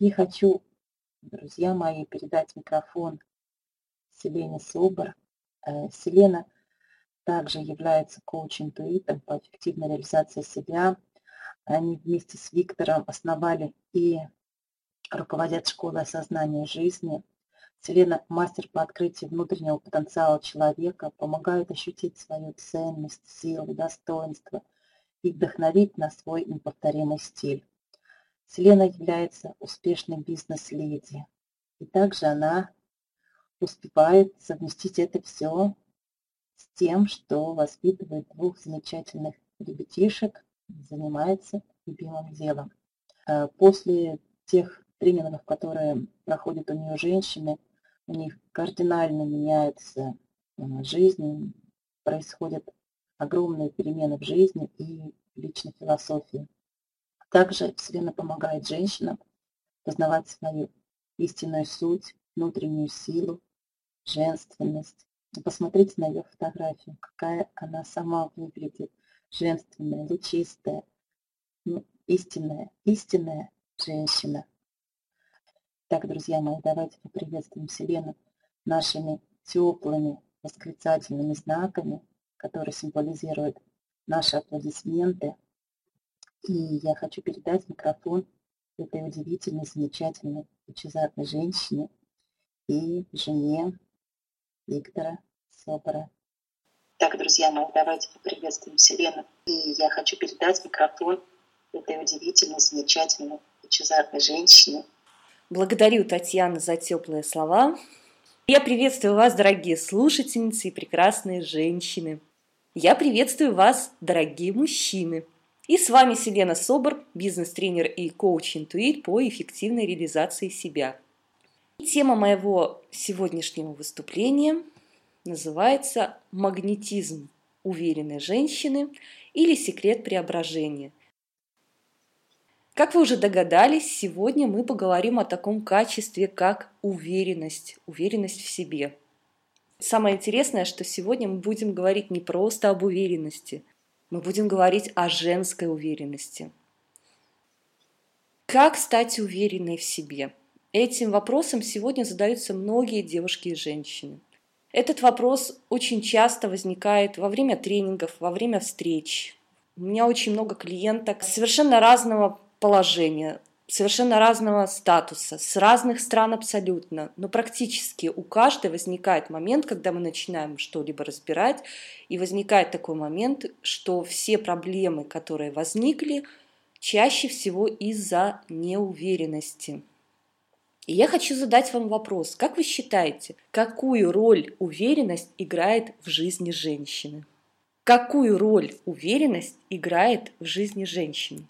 И хочу, друзья мои, передать микрофон Селене Собор. Э, Селена также является коучем-интуитом по эффективной реализации себя. Они вместе с Виктором основали и руководят школой осознания жизни. Селена – мастер по открытию внутреннего потенциала человека, помогает ощутить свою ценность, силу, достоинство и вдохновить на свой неповторимый стиль. Селена является успешной бизнес-леди. И также она успевает совместить это все с тем, что воспитывает двух замечательных ребятишек, занимается любимым делом. Э, после тех тренингов, которые проходят у нее женщины, у них кардинально меняется э, жизнь, происходят огромные перемены в жизни и личной философии. Также Вселенная помогает женщинам познавать свою истинную суть, внутреннюю силу, женственность. Посмотрите на ее фотографию, какая она сама выглядит, женственная, лучистая, ну, истинная, истинная женщина. Так, друзья мои, давайте поприветствуем Вселенную нашими теплыми восклицательными знаками, которые символизируют наши аплодисменты. И я хочу передать микрофон этой удивительной, замечательной, лучезарной женщине и жене Виктора Собора. Так, друзья мои, давайте поприветствуем Вселенную. И я хочу передать микрофон этой удивительной, замечательной, лучезарной женщине. Благодарю, Татьяна, за теплые слова. Я приветствую вас, дорогие слушательницы и прекрасные женщины. Я приветствую вас, дорогие мужчины. И с вами Селена Собор, бизнес-тренер и коуч-интуит по эффективной реализации себя – Тема моего сегодняшнего выступления называется «Магнетизм уверенной женщины» или «Секрет преображения». Как вы уже догадались, сегодня мы поговорим о таком качестве, как уверенность, уверенность в себе. Самое интересное, что сегодня мы будем говорить не просто об уверенности, мы будем говорить о женской уверенности. Как стать уверенной в себе – Этим вопросом сегодня задаются многие девушки и женщины. Этот вопрос очень часто возникает во время тренингов, во время встреч. У меня очень много клиенток совершенно разного положения, совершенно разного статуса, с разных стран абсолютно, но практически у каждой возникает момент, когда мы начинаем что-либо разбирать, и возникает такой момент, что все проблемы, которые возникли, чаще всего из-за неуверенности. И я хочу задать вам вопрос. Как вы считаете, какую роль уверенность играет в жизни женщины? Какую роль уверенность играет в жизни женщины?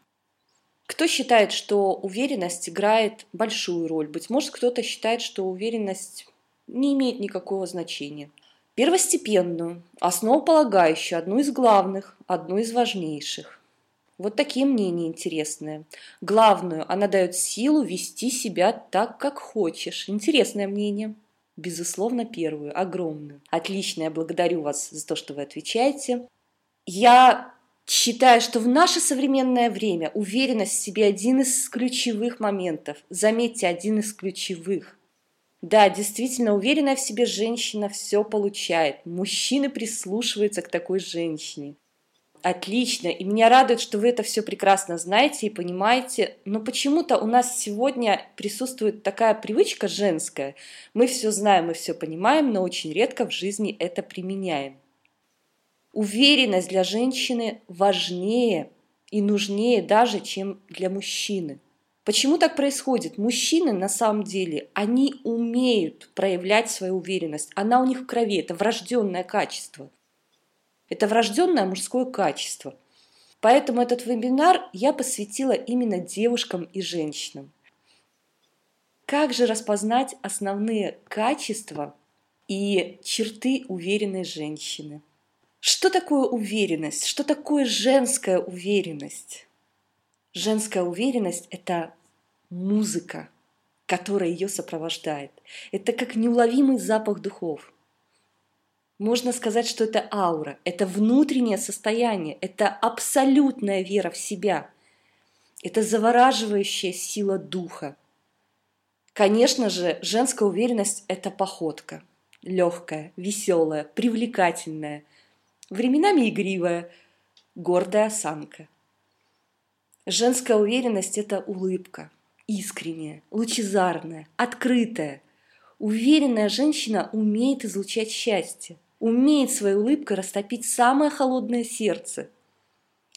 Кто считает, что уверенность играет большую роль? Быть может, кто-то считает, что уверенность не имеет никакого значения. Первостепенную, основополагающую, одну из главных, одну из важнейших. Вот такие мнения интересные. Главную, она дает силу вести себя так, как хочешь. Интересное мнение. Безусловно, первую, огромную. Отлично, я благодарю вас за то, что вы отвечаете. Я считаю, что в наше современное время уверенность в себе один из ключевых моментов. Заметьте, один из ключевых. Да, действительно, уверенная в себе женщина все получает. Мужчины прислушиваются к такой женщине. Отлично. И меня радует, что вы это все прекрасно знаете и понимаете. Но почему-то у нас сегодня присутствует такая привычка женская. Мы все знаем, мы все понимаем, но очень редко в жизни это применяем. Уверенность для женщины важнее и нужнее даже, чем для мужчины. Почему так происходит? Мужчины на самом деле, они умеют проявлять свою уверенность. Она у них в крови, это врожденное качество. Это врожденное мужское качество. Поэтому этот вебинар я посвятила именно девушкам и женщинам. Как же распознать основные качества и черты уверенной женщины? Что такое уверенность? Что такое женская уверенность? Женская уверенность – это музыка, которая ее сопровождает. Это как неуловимый запах духов – можно сказать, что это аура, это внутреннее состояние, это абсолютная вера в себя, это завораживающая сила духа. Конечно же, женская уверенность – это походка. Легкая, веселая, привлекательная, временами игривая, гордая осанка. Женская уверенность – это улыбка, искренняя, лучезарная, открытая. Уверенная женщина умеет излучать счастье, умеет своей улыбкой растопить самое холодное сердце –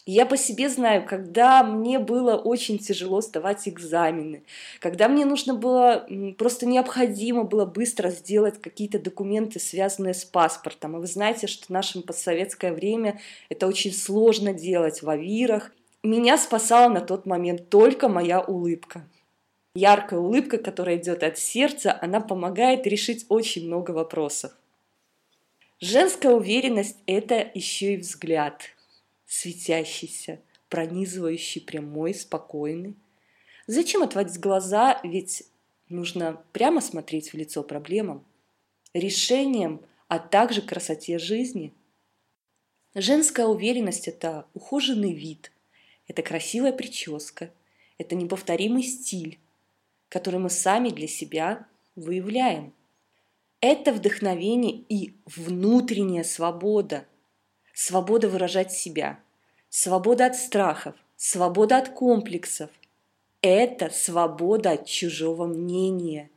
я по себе знаю, когда мне было очень тяжело сдавать экзамены, когда мне нужно было, просто необходимо было быстро сделать какие-то документы, связанные с паспортом. И вы знаете, что в наше постсоветское время это очень сложно делать в авирах. Меня спасала на тот момент только моя улыбка. Яркая улыбка, которая идет от сердца, она помогает решить очень много вопросов. Женская уверенность – это еще и взгляд – светящийся, пронизывающий, прямой, спокойный. Зачем отводить глаза, ведь нужно прямо смотреть в лицо проблемам, решениям, а также красоте жизни. Женская уверенность – это ухоженный вид, это красивая прическа, это неповторимый стиль, который мы сами для себя выявляем. Это вдохновение и внутренняя свобода – свобода выражать себя, свобода от страхов, свобода от комплексов. Это свобода от чужого мнения.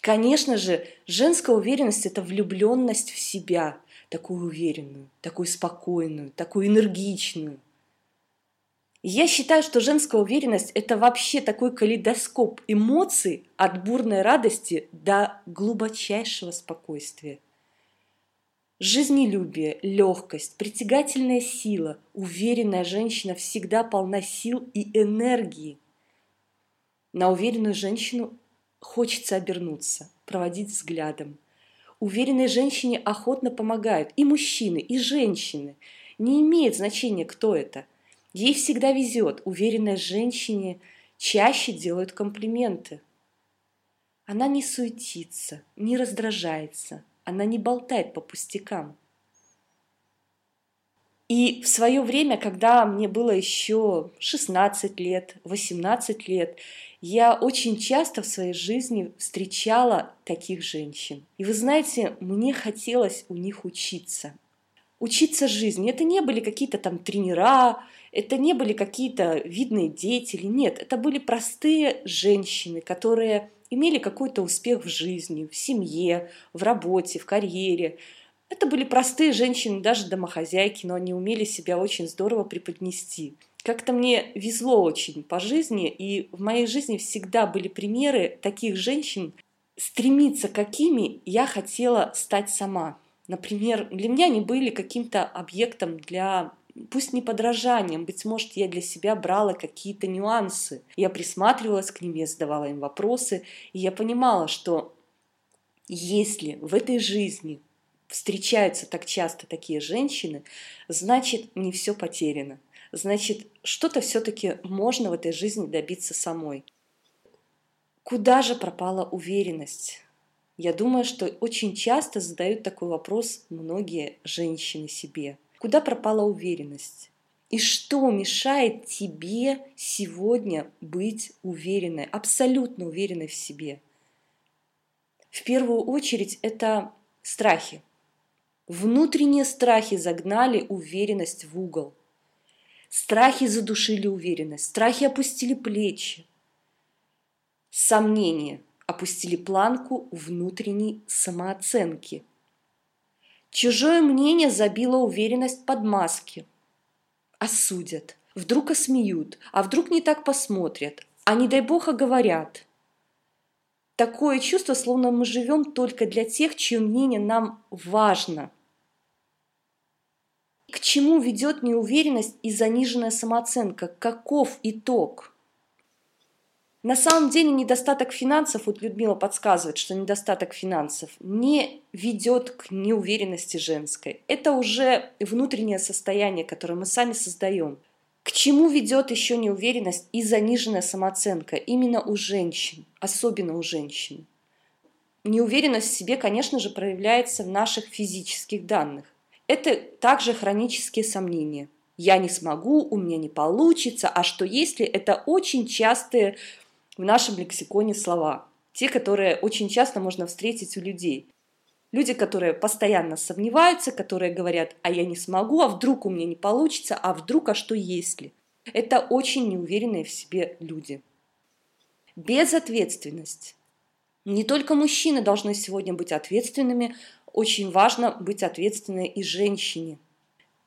Конечно же, женская уверенность – это влюбленность в себя, такую уверенную, такую спокойную, такую энергичную. Я считаю, что женская уверенность – это вообще такой калейдоскоп эмоций от бурной радости до глубочайшего спокойствия. Жизнелюбие, легкость, притягательная сила, уверенная женщина всегда полна сил и энергии. На уверенную женщину хочется обернуться, проводить взглядом. Уверенной женщине охотно помогают и мужчины, и женщины. Не имеет значения, кто это. Ей всегда везет. Уверенной женщине чаще делают комплименты. Она не суетится, не раздражается – она не болтает по пустякам. И в свое время, когда мне было еще 16 лет, 18 лет, я очень часто в своей жизни встречала таких женщин. И вы знаете, мне хотелось у них учиться. Учиться жизни. Это не были какие-то там тренера, это не были какие-то видные деятели. Нет, это были простые женщины, которые имели какой-то успех в жизни, в семье, в работе, в карьере. Это были простые женщины, даже домохозяйки, но они умели себя очень здорово преподнести. Как-то мне везло очень по жизни, и в моей жизни всегда были примеры таких женщин, стремиться какими я хотела стать сама. Например, для меня они были каким-то объектом для пусть не подражанием, быть может, я для себя брала какие-то нюансы. Я присматривалась к ним, я задавала им вопросы, и я понимала, что если в этой жизни встречаются так часто такие женщины, значит, не все потеряно. Значит, что-то все-таки можно в этой жизни добиться самой. Куда же пропала уверенность? Я думаю, что очень часто задают такой вопрос многие женщины себе – Куда пропала уверенность? И что мешает тебе сегодня быть уверенной, абсолютно уверенной в себе? В первую очередь это страхи. Внутренние страхи загнали уверенность в угол. Страхи задушили уверенность, страхи опустили плечи. Сомнения опустили планку внутренней самооценки – Чужое мнение забило уверенность под маски. Осудят, вдруг осмеют, а вдруг не так посмотрят, а не дай бог оговорят. Такое чувство, словно мы живем только для тех, чье мнение нам важно. К чему ведет неуверенность и заниженная самооценка? Каков итог? На самом деле недостаток финансов, вот Людмила подсказывает, что недостаток финансов не ведет к неуверенности женской. Это уже внутреннее состояние, которое мы сами создаем. К чему ведет еще неуверенность и заниженная самооценка именно у женщин, особенно у женщин? Неуверенность в себе, конечно же, проявляется в наших физических данных. Это также хронические сомнения. Я не смогу, у меня не получится, а что если это очень частые в нашем лексиконе слова. те, которые очень часто можно встретить у людей. Люди, которые постоянно сомневаются, которые говорят, а я не смогу, а вдруг у меня не получится, а вдруг, а что если. Это очень неуверенные в себе люди. Безответственность. Не только мужчины должны сегодня быть ответственными, очень важно быть ответственной и женщине.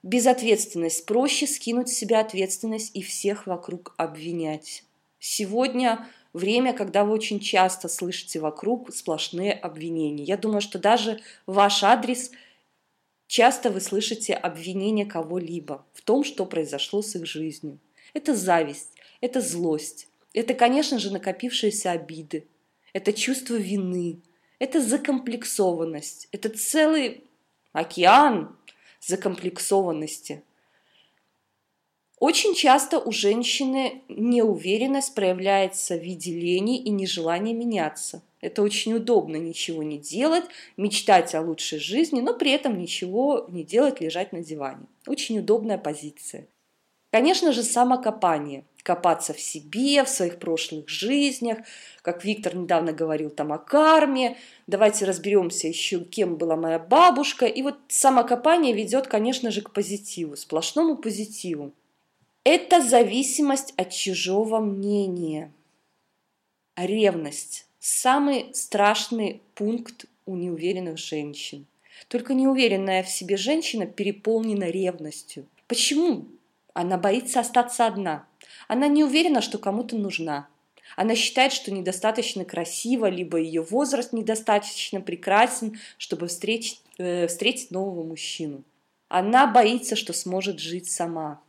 Безответственность. Проще скинуть с себя ответственность и всех вокруг обвинять. Сегодня время, когда вы очень часто слышите вокруг сплошные обвинения. Я думаю, что даже ваш адрес часто вы слышите обвинения кого-либо в том, что произошло с их жизнью. Это зависть, это злость, это, конечно же, накопившиеся обиды, это чувство вины, это закомплексованность, это целый океан закомплексованности – очень часто у женщины неуверенность проявляется в виде лени и нежелания меняться. Это очень удобно ничего не делать, мечтать о лучшей жизни, но при этом ничего не делать, лежать на диване. Очень удобная позиция. Конечно же, самокопание. Копаться в себе, в своих прошлых жизнях. Как Виктор недавно говорил там о карме. Давайте разберемся еще, кем была моя бабушка. И вот самокопание ведет, конечно же, к позитиву, сплошному позитиву. Это зависимость от чужого мнения. Ревность – самый страшный пункт у неуверенных женщин. Только неуверенная в себе женщина переполнена ревностью. Почему? Она боится остаться одна. Она не уверена, что кому-то нужна. Она считает, что недостаточно красива, либо ее возраст недостаточно прекрасен, чтобы встретить, э, встретить нового мужчину. Она боится, что сможет жить сама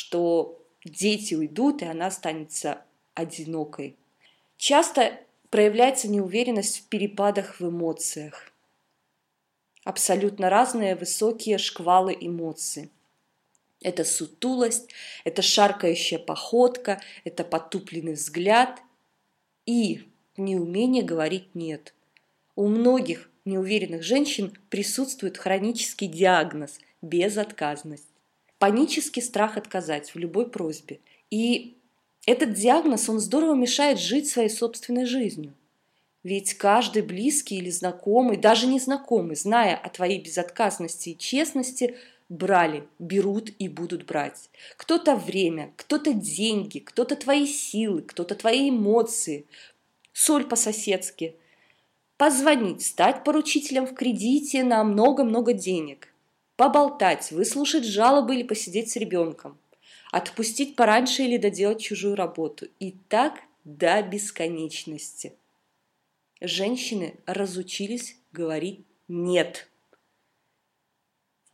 что дети уйдут, и она останется одинокой. Часто проявляется неуверенность в перепадах в эмоциях. Абсолютно разные высокие шквалы эмоций. Это сутулость, это шаркающая походка, это потупленный взгляд и неумение говорить «нет». У многих неуверенных женщин присутствует хронический диагноз – безотказность панический страх отказать в любой просьбе. И этот диагноз, он здорово мешает жить своей собственной жизнью. Ведь каждый близкий или знакомый, даже незнакомый, зная о твоей безотказности и честности, брали, берут и будут брать. Кто-то время, кто-то деньги, кто-то твои силы, кто-то твои эмоции, соль по-соседски. Позвонить, стать поручителем в кредите на много-много денег поболтать, выслушать жалобы или посидеть с ребенком, отпустить пораньше или доделать чужую работу. И так до бесконечности. Женщины разучились говорить «нет».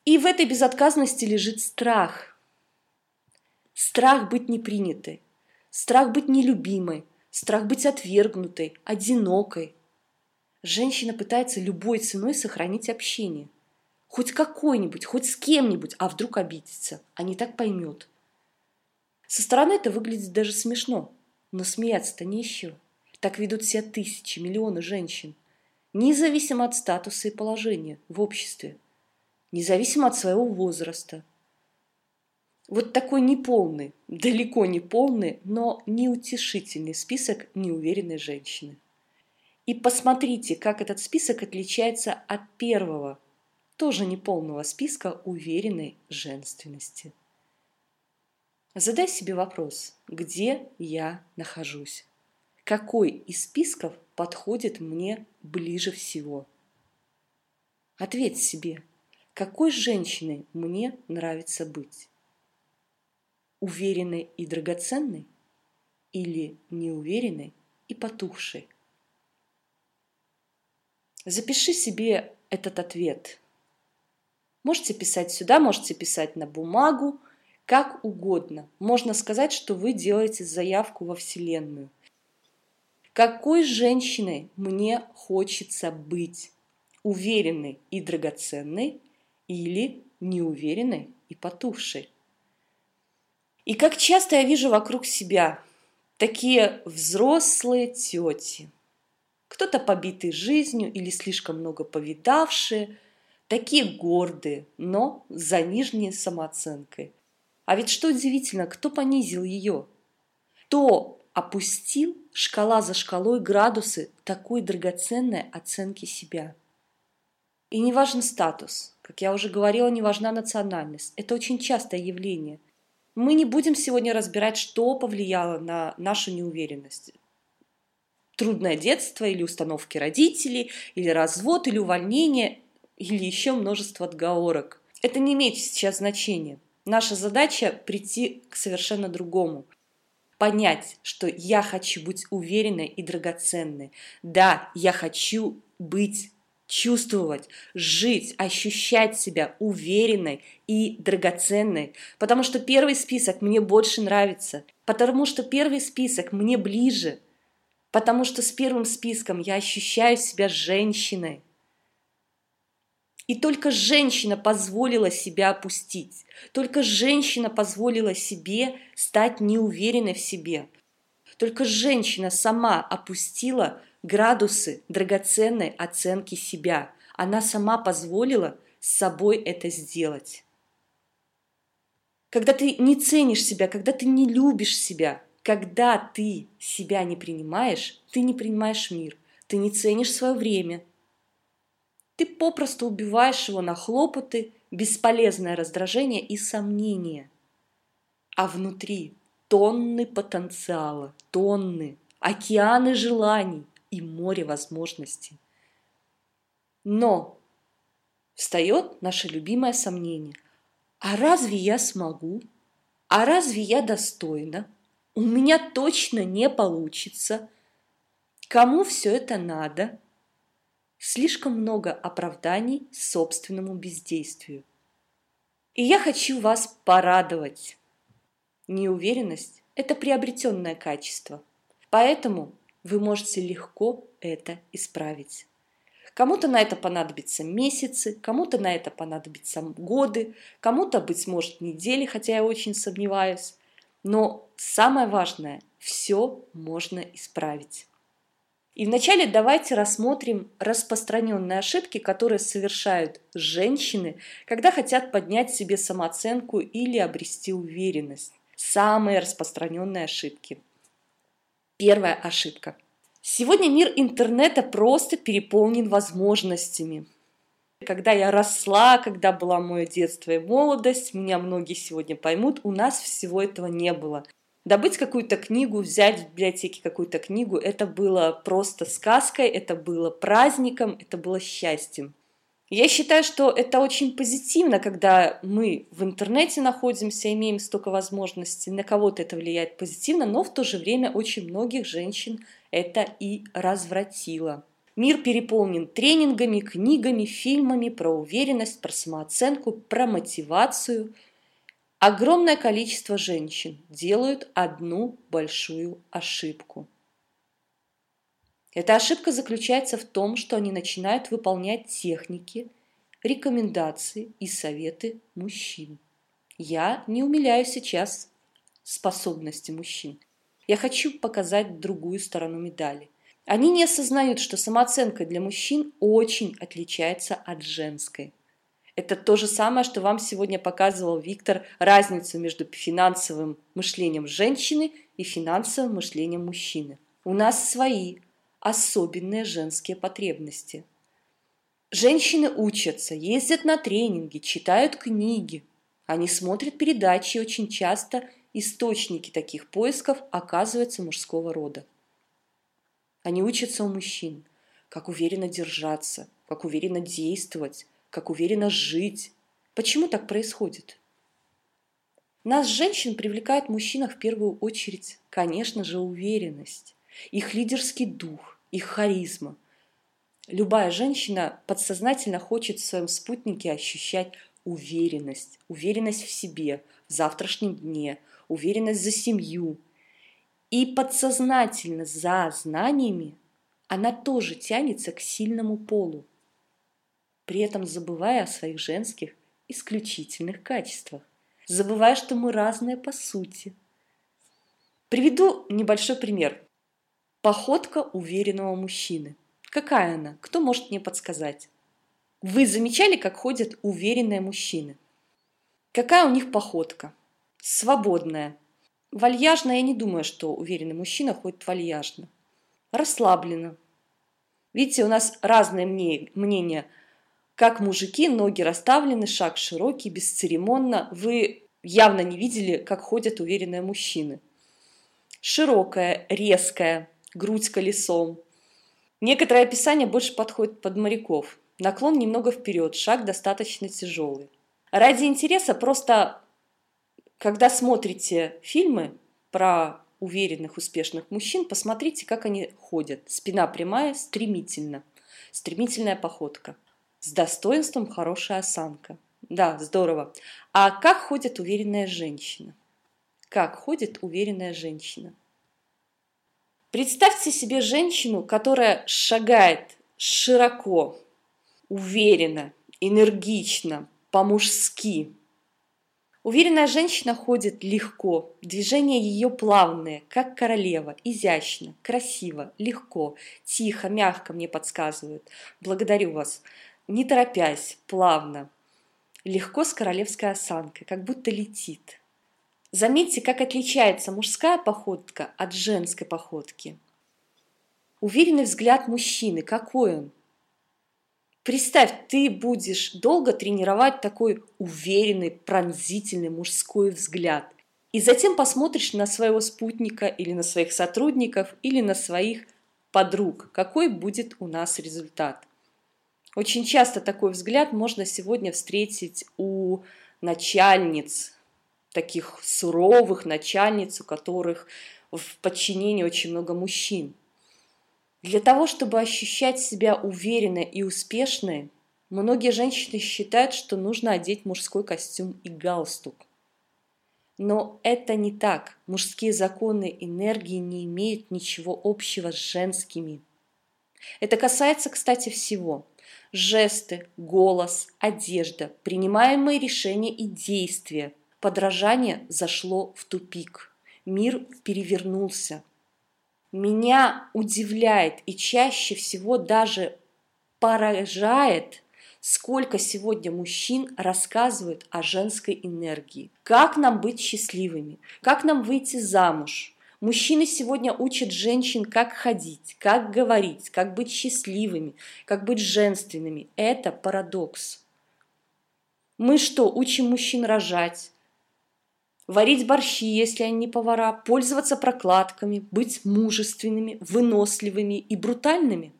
И в этой безотказности лежит страх. Страх быть непринятой, страх быть нелюбимой, страх быть отвергнутой, одинокой. Женщина пытается любой ценой сохранить общение. Хоть какой-нибудь, хоть с кем-нибудь, а вдруг обидится, а не так поймет. Со стороны это выглядит даже смешно, но смеяться-то нечего. Так ведут себя тысячи, миллионы женщин, независимо от статуса и положения в обществе, независимо от своего возраста. Вот такой неполный, далеко не полный, но неутешительный список неуверенной женщины. И посмотрите, как этот список отличается от первого – тоже неполного списка уверенной женственности. Задай себе вопрос, где я нахожусь? Какой из списков подходит мне ближе всего? Ответь себе, какой женщиной мне нравится быть? Уверенной и драгоценной или неуверенной и потухшей? Запиши себе этот ответ – Можете писать сюда, можете писать на бумагу, как угодно. Можно сказать, что вы делаете заявку во Вселенную. Какой женщиной мне хочется быть? Уверенной и драгоценной или неуверенной и потухшей? И как часто я вижу вокруг себя такие взрослые тети. Кто-то побитый жизнью или слишком много повидавшие – такие гордые, но за нижней самооценкой. А ведь что удивительно, кто понизил ее? То опустил шкала за шкалой градусы такой драгоценной оценки себя. И не важен статус, как я уже говорила, не важна национальность. Это очень частое явление. Мы не будем сегодня разбирать, что повлияло на нашу неуверенность. Трудное детство или установки родителей, или развод, или увольнение, или еще множество отговорок. Это не имеет сейчас значения. Наша задача прийти к совершенно другому. Понять, что я хочу быть уверенной и драгоценной. Да, я хочу быть чувствовать, жить, ощущать себя уверенной и драгоценной, потому что первый список мне больше нравится, потому что первый список мне ближе, потому что с первым списком я ощущаю себя женщиной. И только женщина позволила себя опустить, только женщина позволила себе стать неуверенной в себе, только женщина сама опустила градусы драгоценной оценки себя. Она сама позволила с собой это сделать. Когда ты не ценишь себя, когда ты не любишь себя, когда ты себя не принимаешь, ты не принимаешь мир, ты не ценишь свое время. Ты попросту убиваешь его на хлопоты, бесполезное раздражение и сомнения. А внутри тонны потенциала, тонны, океаны желаний, и море возможностей. Но встает наше любимое сомнение. А разве я смогу? А разве я достойна? У меня точно не получится. Кому все это надо? Слишком много оправданий собственному бездействию. И я хочу вас порадовать. Неуверенность – это приобретенное качество. Поэтому вы можете легко это исправить. Кому-то на это понадобятся месяцы, кому-то на это понадобятся годы, кому-то, быть может, недели, хотя я очень сомневаюсь. Но самое важное, все можно исправить. И вначале давайте рассмотрим распространенные ошибки, которые совершают женщины, когда хотят поднять себе самооценку или обрести уверенность. Самые распространенные ошибки. Первая ошибка. Сегодня мир интернета просто переполнен возможностями. Когда я росла, когда была мое детство и молодость, меня многие сегодня поймут, у нас всего этого не было. Добыть какую-то книгу, взять в библиотеке какую-то книгу, это было просто сказкой, это было праздником, это было счастьем. Я считаю, что это очень позитивно, когда мы в интернете находимся, имеем столько возможностей, на кого-то это влияет позитивно, но в то же время очень многих женщин это и развратило. Мир переполнен тренингами, книгами, фильмами про уверенность, про самооценку, про мотивацию. Огромное количество женщин делают одну большую ошибку – эта ошибка заключается в том, что они начинают выполнять техники, рекомендации и советы мужчин. Я не умиляю сейчас способности мужчин. Я хочу показать другую сторону медали. Они не осознают, что самооценка для мужчин очень отличается от женской. Это то же самое, что вам сегодня показывал Виктор, разницу между финансовым мышлением женщины и финансовым мышлением мужчины. У нас свои особенные женские потребности. Женщины учатся, ездят на тренинги, читают книги. Они смотрят передачи, очень часто источники таких поисков оказываются мужского рода. Они учатся у мужчин, как уверенно держаться, как уверенно действовать, как уверенно жить. Почему так происходит? Нас, женщин, привлекает в мужчинах в первую очередь, конечно же, уверенность их лидерский дух, их харизма. Любая женщина подсознательно хочет в своем спутнике ощущать уверенность, уверенность в себе, в завтрашнем дне, уверенность за семью. И подсознательно за знаниями она тоже тянется к сильному полу, при этом забывая о своих женских исключительных качествах, забывая, что мы разные по сути. Приведу небольшой пример. Походка уверенного мужчины. Какая она? Кто может мне подсказать? Вы замечали, как ходят уверенные мужчины? Какая у них походка? Свободная. Вальяжно я не думаю, что уверенный мужчина ходит вальяжно. Расслабленно. Видите, у нас разные мнения. Как мужики, ноги расставлены, шаг широкий, бесцеремонно. Вы явно не видели, как ходят уверенные мужчины. Широкая, резкая, грудь колесом. Некоторые описания больше подходят под моряков. Наклон немного вперед, шаг достаточно тяжелый. Ради интереса просто, когда смотрите фильмы про уверенных, успешных мужчин, посмотрите, как они ходят. Спина прямая, стремительно. Стремительная походка. С достоинством хорошая осанка. Да, здорово. А как ходит уверенная женщина? Как ходит уверенная женщина? Представьте себе женщину, которая шагает широко, уверенно, энергично, по-мужски. Уверенная женщина ходит легко, движения ее плавные, как королева, изящно, красиво, легко, тихо, мягко мне подсказывают. Благодарю вас. Не торопясь, плавно, легко с королевской осанкой, как будто летит. Заметьте, как отличается мужская походка от женской походки. Уверенный взгляд мужчины, какой он? Представь, ты будешь долго тренировать такой уверенный, пронзительный мужской взгляд. И затем посмотришь на своего спутника или на своих сотрудников или на своих подруг. Какой будет у нас результат? Очень часто такой взгляд можно сегодня встретить у начальниц, таких суровых начальниц, у которых в подчинении очень много мужчин. Для того, чтобы ощущать себя уверенной и успешной, многие женщины считают, что нужно одеть мужской костюм и галстук. Но это не так. Мужские законы энергии не имеют ничего общего с женскими. Это касается, кстати, всего. Жесты, голос, одежда, принимаемые решения и действия. Подражание зашло в тупик. Мир перевернулся – меня удивляет и чаще всего даже поражает, сколько сегодня мужчин рассказывают о женской энергии. Как нам быть счастливыми, как нам выйти замуж. Мужчины сегодня учат женщин, как ходить, как говорить, как быть счастливыми, как быть женственными. Это парадокс. Мы что, учим мужчин рожать, варить борщи, если они не повара, пользоваться прокладками, быть мужественными, выносливыми и брутальными.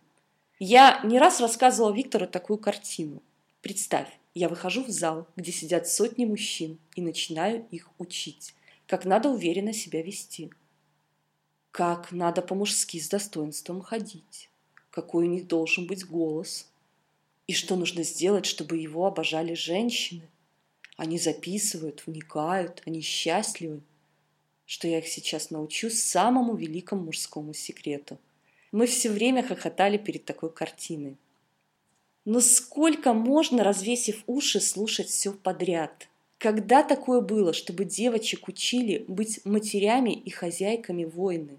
Я не раз рассказывала Виктору такую картину. Представь, я выхожу в зал, где сидят сотни мужчин, и начинаю их учить, как надо уверенно себя вести, как надо по-мужски с достоинством ходить, какой у них должен быть голос, и что нужно сделать, чтобы его обожали женщины, они записывают, вникают, они счастливы, что я их сейчас научу самому великому мужскому секрету. Мы все время хохотали перед такой картиной. Но сколько можно, развесив уши, слушать все подряд? Когда такое было, чтобы девочек учили быть матерями и хозяйками войны?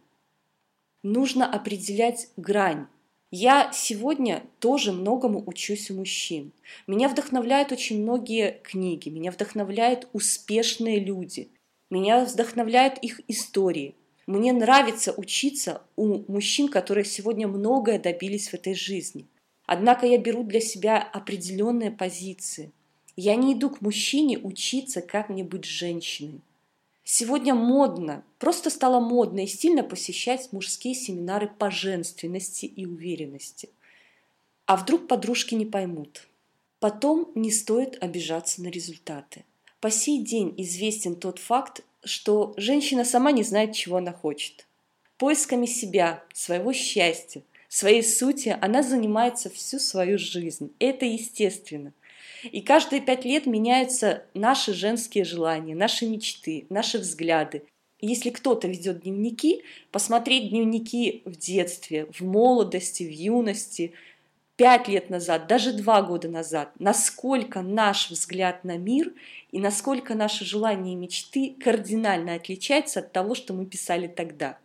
Нужно определять грань, я сегодня тоже многому учусь у мужчин. Меня вдохновляют очень многие книги, меня вдохновляют успешные люди, меня вдохновляют их истории. Мне нравится учиться у мужчин, которые сегодня многое добились в этой жизни. Однако я беру для себя определенные позиции. Я не иду к мужчине учиться, как мне быть женщиной. Сегодня модно, просто стало модно и стильно посещать мужские семинары по женственности и уверенности. А вдруг подружки не поймут? Потом не стоит обижаться на результаты. По сей день известен тот факт, что женщина сама не знает, чего она хочет. Поисками себя, своего счастья, своей сути она занимается всю свою жизнь. Это естественно – и каждые пять лет меняются наши женские желания, наши мечты, наши взгляды. если кто-то ведет дневники, посмотреть дневники в детстве, в молодости, в юности, пять лет назад, даже два года назад, насколько наш взгляд на мир и насколько наши желания и мечты кардинально отличаются от того, что мы писали тогда.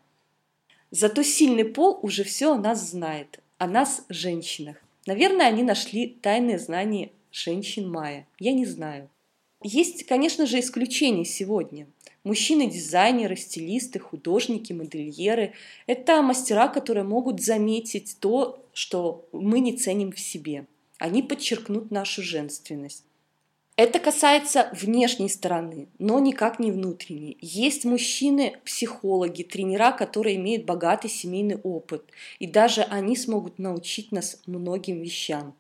Зато сильный пол уже все о нас знает, о нас, женщинах. Наверное, они нашли тайные знания женщин Майя. Я не знаю. Есть, конечно же, исключения сегодня. Мужчины-дизайнеры, стилисты, художники, модельеры – это мастера, которые могут заметить то, что мы не ценим в себе. Они подчеркнут нашу женственность. Это касается внешней стороны, но никак не внутренней. Есть мужчины, психологи, тренера, которые имеют богатый семейный опыт, и даже они смогут научить нас многим вещам.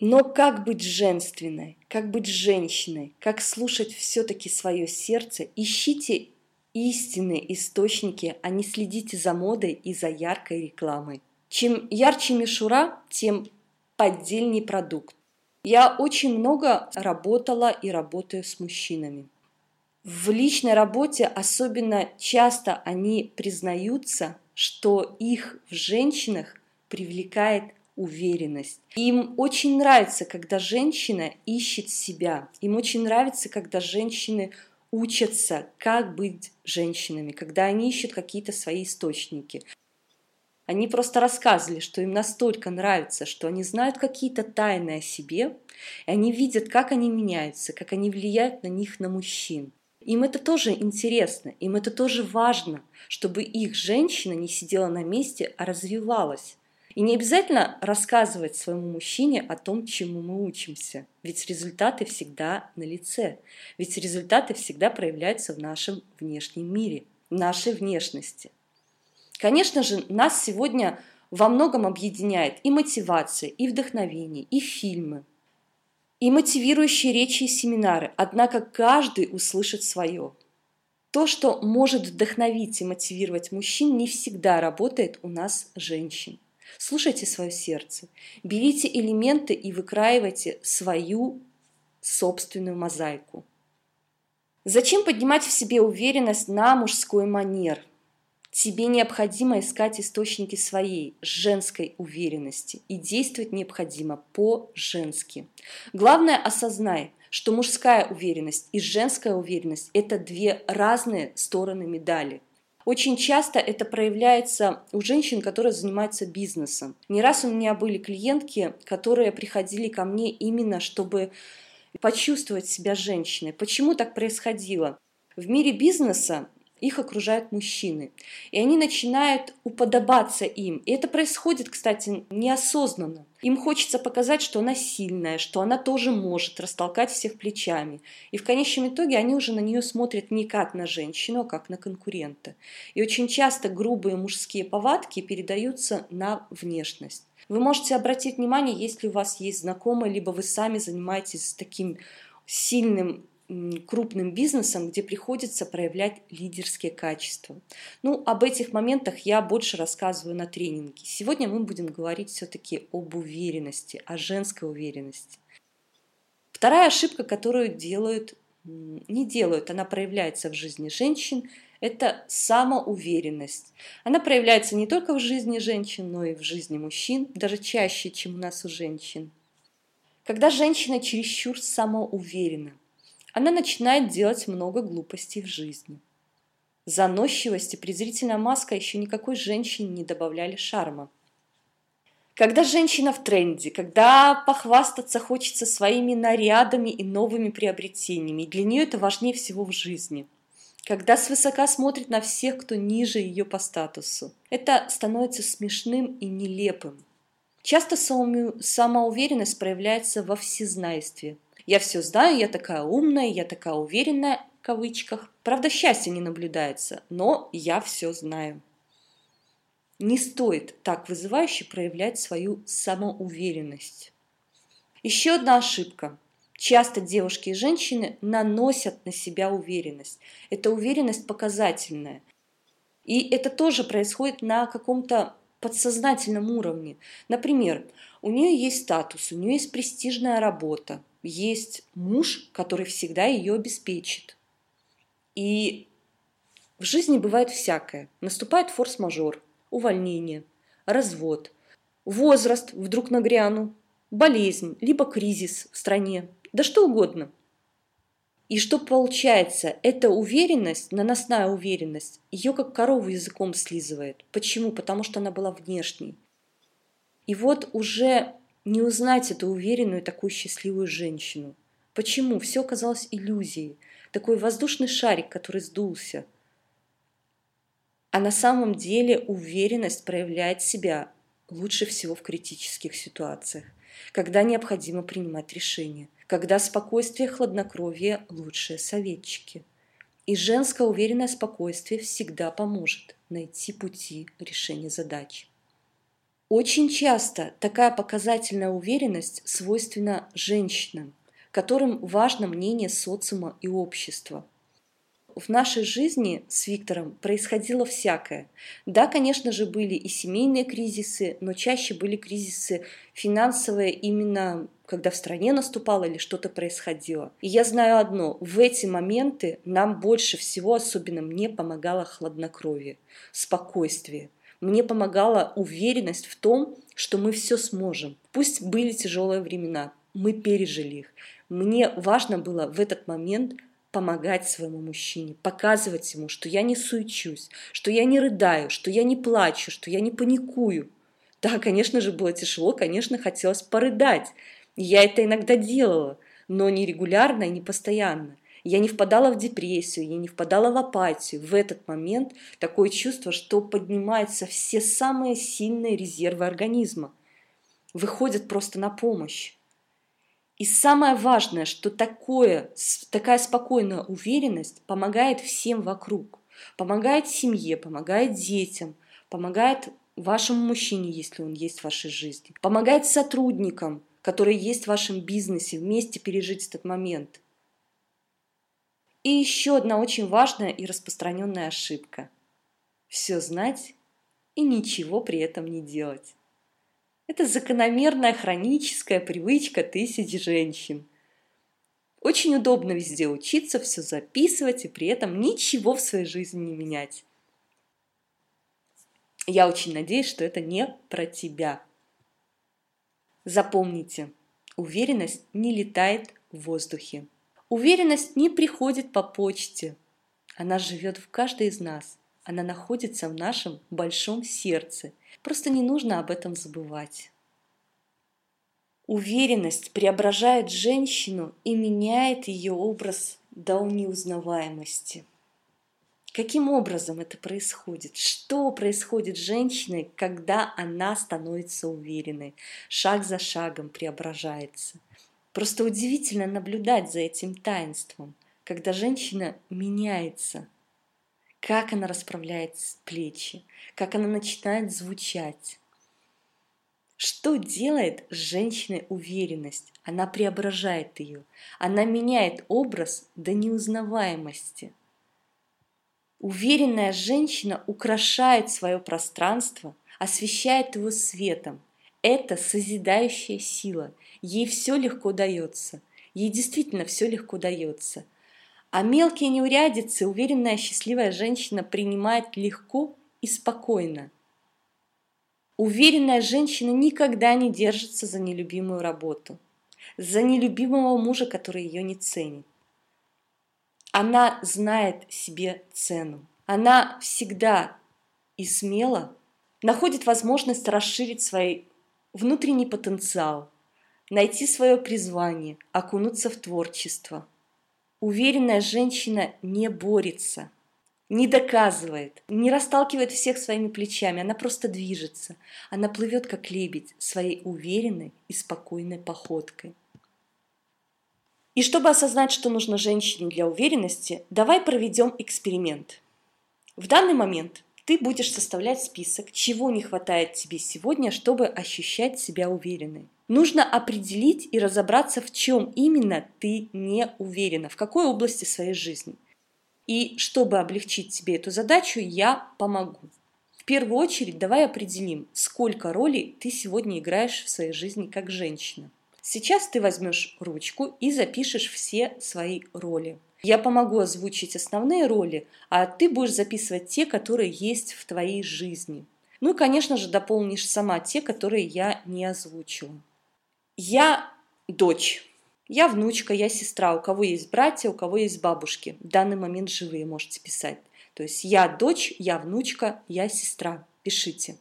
Но как быть женственной, как быть женщиной, как слушать все-таки свое сердце, ищите истинные источники, а не следите за модой и за яркой рекламой. Чем ярче мишура, тем поддельный продукт. Я очень много работала и работаю с мужчинами. В личной работе особенно часто они признаются, что их в женщинах привлекает уверенность. Им очень нравится, когда женщина ищет себя. Им очень нравится, когда женщины учатся, как быть женщинами, когда они ищут какие-то свои источники. Они просто рассказывали, что им настолько нравится, что они знают какие-то тайны о себе, и они видят, как они меняются, как они влияют на них, на мужчин. Им это тоже интересно, им это тоже важно, чтобы их женщина не сидела на месте, а развивалась. И не обязательно рассказывать своему мужчине о том, чему мы учимся. Ведь результаты всегда на лице. Ведь результаты всегда проявляются в нашем внешнем мире, нашей внешности. Конечно же, нас сегодня во многом объединяет и мотивация, и вдохновение, и фильмы, и мотивирующие речи и семинары. Однако каждый услышит свое. То, что может вдохновить и мотивировать мужчин, не всегда работает у нас, женщин. Слушайте свое сердце, берите элементы и выкраивайте свою собственную мозаику. Зачем поднимать в себе уверенность на мужской манер? Тебе необходимо искать источники своей женской уверенности и действовать необходимо по-женски. Главное осознай, что мужская уверенность и женская уверенность – это две разные стороны медали. Очень часто это проявляется у женщин, которые занимаются бизнесом. Не раз у меня были клиентки, которые приходили ко мне именно, чтобы почувствовать себя женщиной. Почему так происходило? В мире бизнеса их окружают мужчины. И они начинают уподобаться им. И это происходит, кстати, неосознанно. Им хочется показать, что она сильная, что она тоже может растолкать всех плечами. И в конечном итоге они уже на нее смотрят не как на женщину, а как на конкурента. И очень часто грубые мужские повадки передаются на внешность. Вы можете обратить внимание, если у вас есть знакомые, либо вы сами занимаетесь таким сильным крупным бизнесом, где приходится проявлять лидерские качества. Ну, об этих моментах я больше рассказываю на тренинге. Сегодня мы будем говорить все-таки об уверенности, о женской уверенности. Вторая ошибка, которую делают, не делают, она проявляется в жизни женщин, это самоуверенность. Она проявляется не только в жизни женщин, но и в жизни мужчин, даже чаще, чем у нас у женщин. Когда женщина чересчур самоуверена – она начинает делать много глупостей в жизни. Заносчивость и презрительная маска еще никакой женщине не добавляли шарма. Когда женщина в тренде, когда похвастаться хочется своими нарядами и новыми приобретениями, для нее это важнее всего в жизни. Когда свысока смотрит на всех, кто ниже ее по статусу, это становится смешным и нелепым. Часто самоуверенность проявляется во всезнайстве – я все знаю, я такая умная, я такая уверенная, в кавычках. Правда, счастья не наблюдается, но я все знаю. Не стоит так вызывающе проявлять свою самоуверенность. Еще одна ошибка. Часто девушки и женщины наносят на себя уверенность. Это уверенность показательная. И это тоже происходит на каком-то подсознательном уровне. Например, у нее есть статус, у нее есть престижная работа, есть муж, который всегда ее обеспечит. И в жизни бывает всякое. Наступает форс-мажор, увольнение, развод, возраст вдруг нагрянул, болезнь, либо кризис в стране, да что угодно. И что получается? Эта уверенность, наносная уверенность, ее как корову языком слизывает. Почему? Потому что она была внешней. И вот уже не узнать эту уверенную, такую счастливую женщину. Почему? Все казалось иллюзией. такой воздушный шарик, который сдулся. А на самом деле уверенность проявляет себя лучше всего в критических ситуациях, когда необходимо принимать решения, когда спокойствие и хладнокровие – лучшие советчики. И женское уверенное спокойствие всегда поможет найти пути решения задач. Очень часто такая показательная уверенность свойственна женщинам, которым важно мнение социума и общества – в нашей жизни с Виктором происходило всякое. Да, конечно же, были и семейные кризисы, но чаще были кризисы финансовые именно когда в стране наступало или что-то происходило. И я знаю одно, в эти моменты нам больше всего, особенно мне, помогало хладнокровие, спокойствие. Мне помогала уверенность в том, что мы все сможем. Пусть были тяжелые времена, мы пережили их. Мне важно было в этот момент помогать своему мужчине, показывать ему, что я не суечусь, что я не рыдаю, что я не плачу, что я не паникую. Да, конечно же, было тяжело, конечно, хотелось порыдать. Я это иногда делала, но не регулярно и не постоянно. Я не впадала в депрессию, я не впадала в апатию. В этот момент такое чувство, что поднимаются все самые сильные резервы организма. Выходят просто на помощь. И самое важное, что такое, такая спокойная уверенность помогает всем вокруг. Помогает семье, помогает детям, помогает вашему мужчине, если он есть в вашей жизни. Помогает сотрудникам, которые есть в вашем бизнесе, вместе пережить этот момент. И еще одна очень важная и распространенная ошибка. Все знать и ничего при этом не делать. Это закономерная хроническая привычка тысяч женщин. Очень удобно везде учиться, все записывать и при этом ничего в своей жизни не менять. Я очень надеюсь, что это не про тебя. Запомните, уверенность не летает в воздухе. Уверенность не приходит по почте. Она живет в каждой из нас. Она находится в нашем большом сердце. Просто не нужно об этом забывать. Уверенность преображает женщину и меняет ее образ до неузнаваемости. Каким образом это происходит? Что происходит с женщиной, когда она становится уверенной, шаг за шагом преображается? Просто удивительно наблюдать за этим таинством, когда женщина меняется – как она расправляет плечи, как она начинает звучать. Что делает с женщиной уверенность? Она преображает ее, она меняет образ до неузнаваемости. Уверенная женщина украшает свое пространство, освещает его светом. Это созидающая сила. Ей все легко дается. Ей действительно все легко дается – а мелкие неурядицы уверенная счастливая женщина принимает легко и спокойно. Уверенная женщина никогда не держится за нелюбимую работу, за нелюбимого мужа, который ее не ценит. Она знает себе цену. Она всегда и смело находит возможность расширить свой внутренний потенциал, найти свое призвание, окунуться в творчество – Уверенная женщина не борется, не доказывает, не расталкивает всех своими плечами, она просто движется. Она плывет, как лебедь, своей уверенной и спокойной походкой. И чтобы осознать, что нужно женщине для уверенности, давай проведем эксперимент. В данный момент ты будешь составлять список, чего не хватает тебе сегодня, чтобы ощущать себя уверенной. Нужно определить и разобраться, в чем именно ты не уверена, в какой области своей жизни. И чтобы облегчить тебе эту задачу, я помогу. В первую очередь давай определим, сколько ролей ты сегодня играешь в своей жизни как женщина. Сейчас ты возьмешь ручку и запишешь все свои роли. Я помогу озвучить основные роли, а ты будешь записывать те, которые есть в твоей жизни. Ну и, конечно же, дополнишь сама те, которые я не озвучила. Я дочь, я внучка, я сестра, у кого есть братья, у кого есть бабушки. В данный момент живые можете писать. То есть я дочь, я внучка, я сестра. Пишите.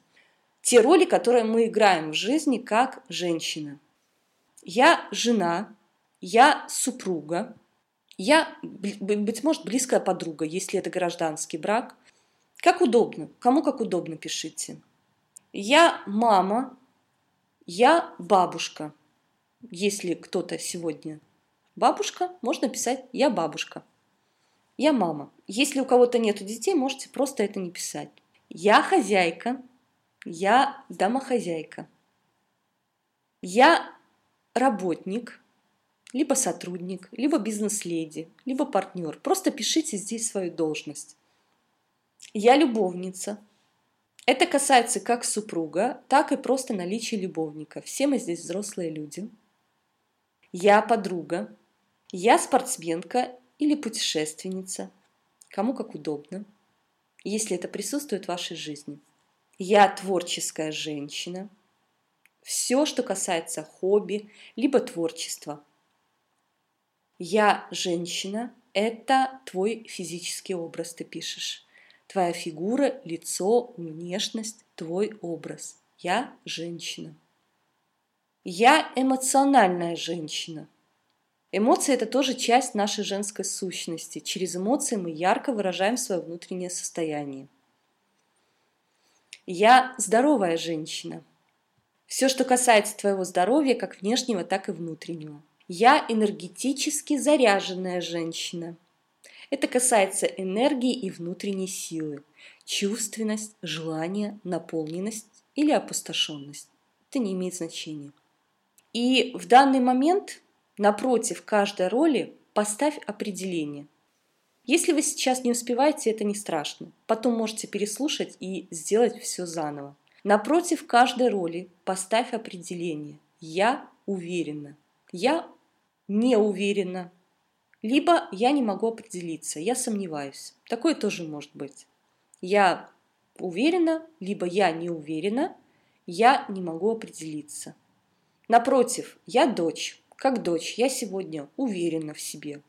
Те роли, которые мы играем в жизни как женщина. Я жена, я супруга, Я, быть может, близкая подруга, если это гражданский брак. Как удобно, кому как удобно пишите. Я мама, я бабушка. Если кто-то сегодня бабушка, можно писать «я бабушка». Я мама. Если у кого-то нет детей, можете просто это не писать. Я хозяйка, я домохозяйка. Я работник, либо сотрудник, либо бизнес-леди, либо партнер. Просто пишите здесь свою должность. Я любовница. Это касается как супруга, так и просто наличия любовника. Все мы здесь взрослые люди. Я подруга. Я спортсменка или путешественница. Кому как удобно. Если это присутствует в вашей жизни. Я творческая женщина. Все, что касается хобби, либо творчества. Я женщина – это твой физический образ, ты пишешь. Твоя фигура, лицо, внешность, твой образ. Я женщина. Я эмоциональная женщина. Эмоции – это тоже часть нашей женской сущности. Через эмоции мы ярко выражаем свое внутреннее состояние. Я здоровая женщина. Все, что касается твоего здоровья, как внешнего, так и внутреннего. Я энергетически заряженная женщина. Это касается энергии и внутренней силы, чувственность, желание, наполненность или опустошенность. Это не имеет значения. И в данный момент напротив каждой роли поставь определение. Если вы сейчас не успеваете, это не страшно. Потом можете переслушать и сделать все заново. Напротив каждой роли поставь определение. Я уверена. Я не уверена, либо я не могу определиться, я сомневаюсь. Такое тоже может быть. Я уверена, либо я не уверена, я не могу определиться. Напротив, я дочь. Как дочь, я сегодня уверена в себе.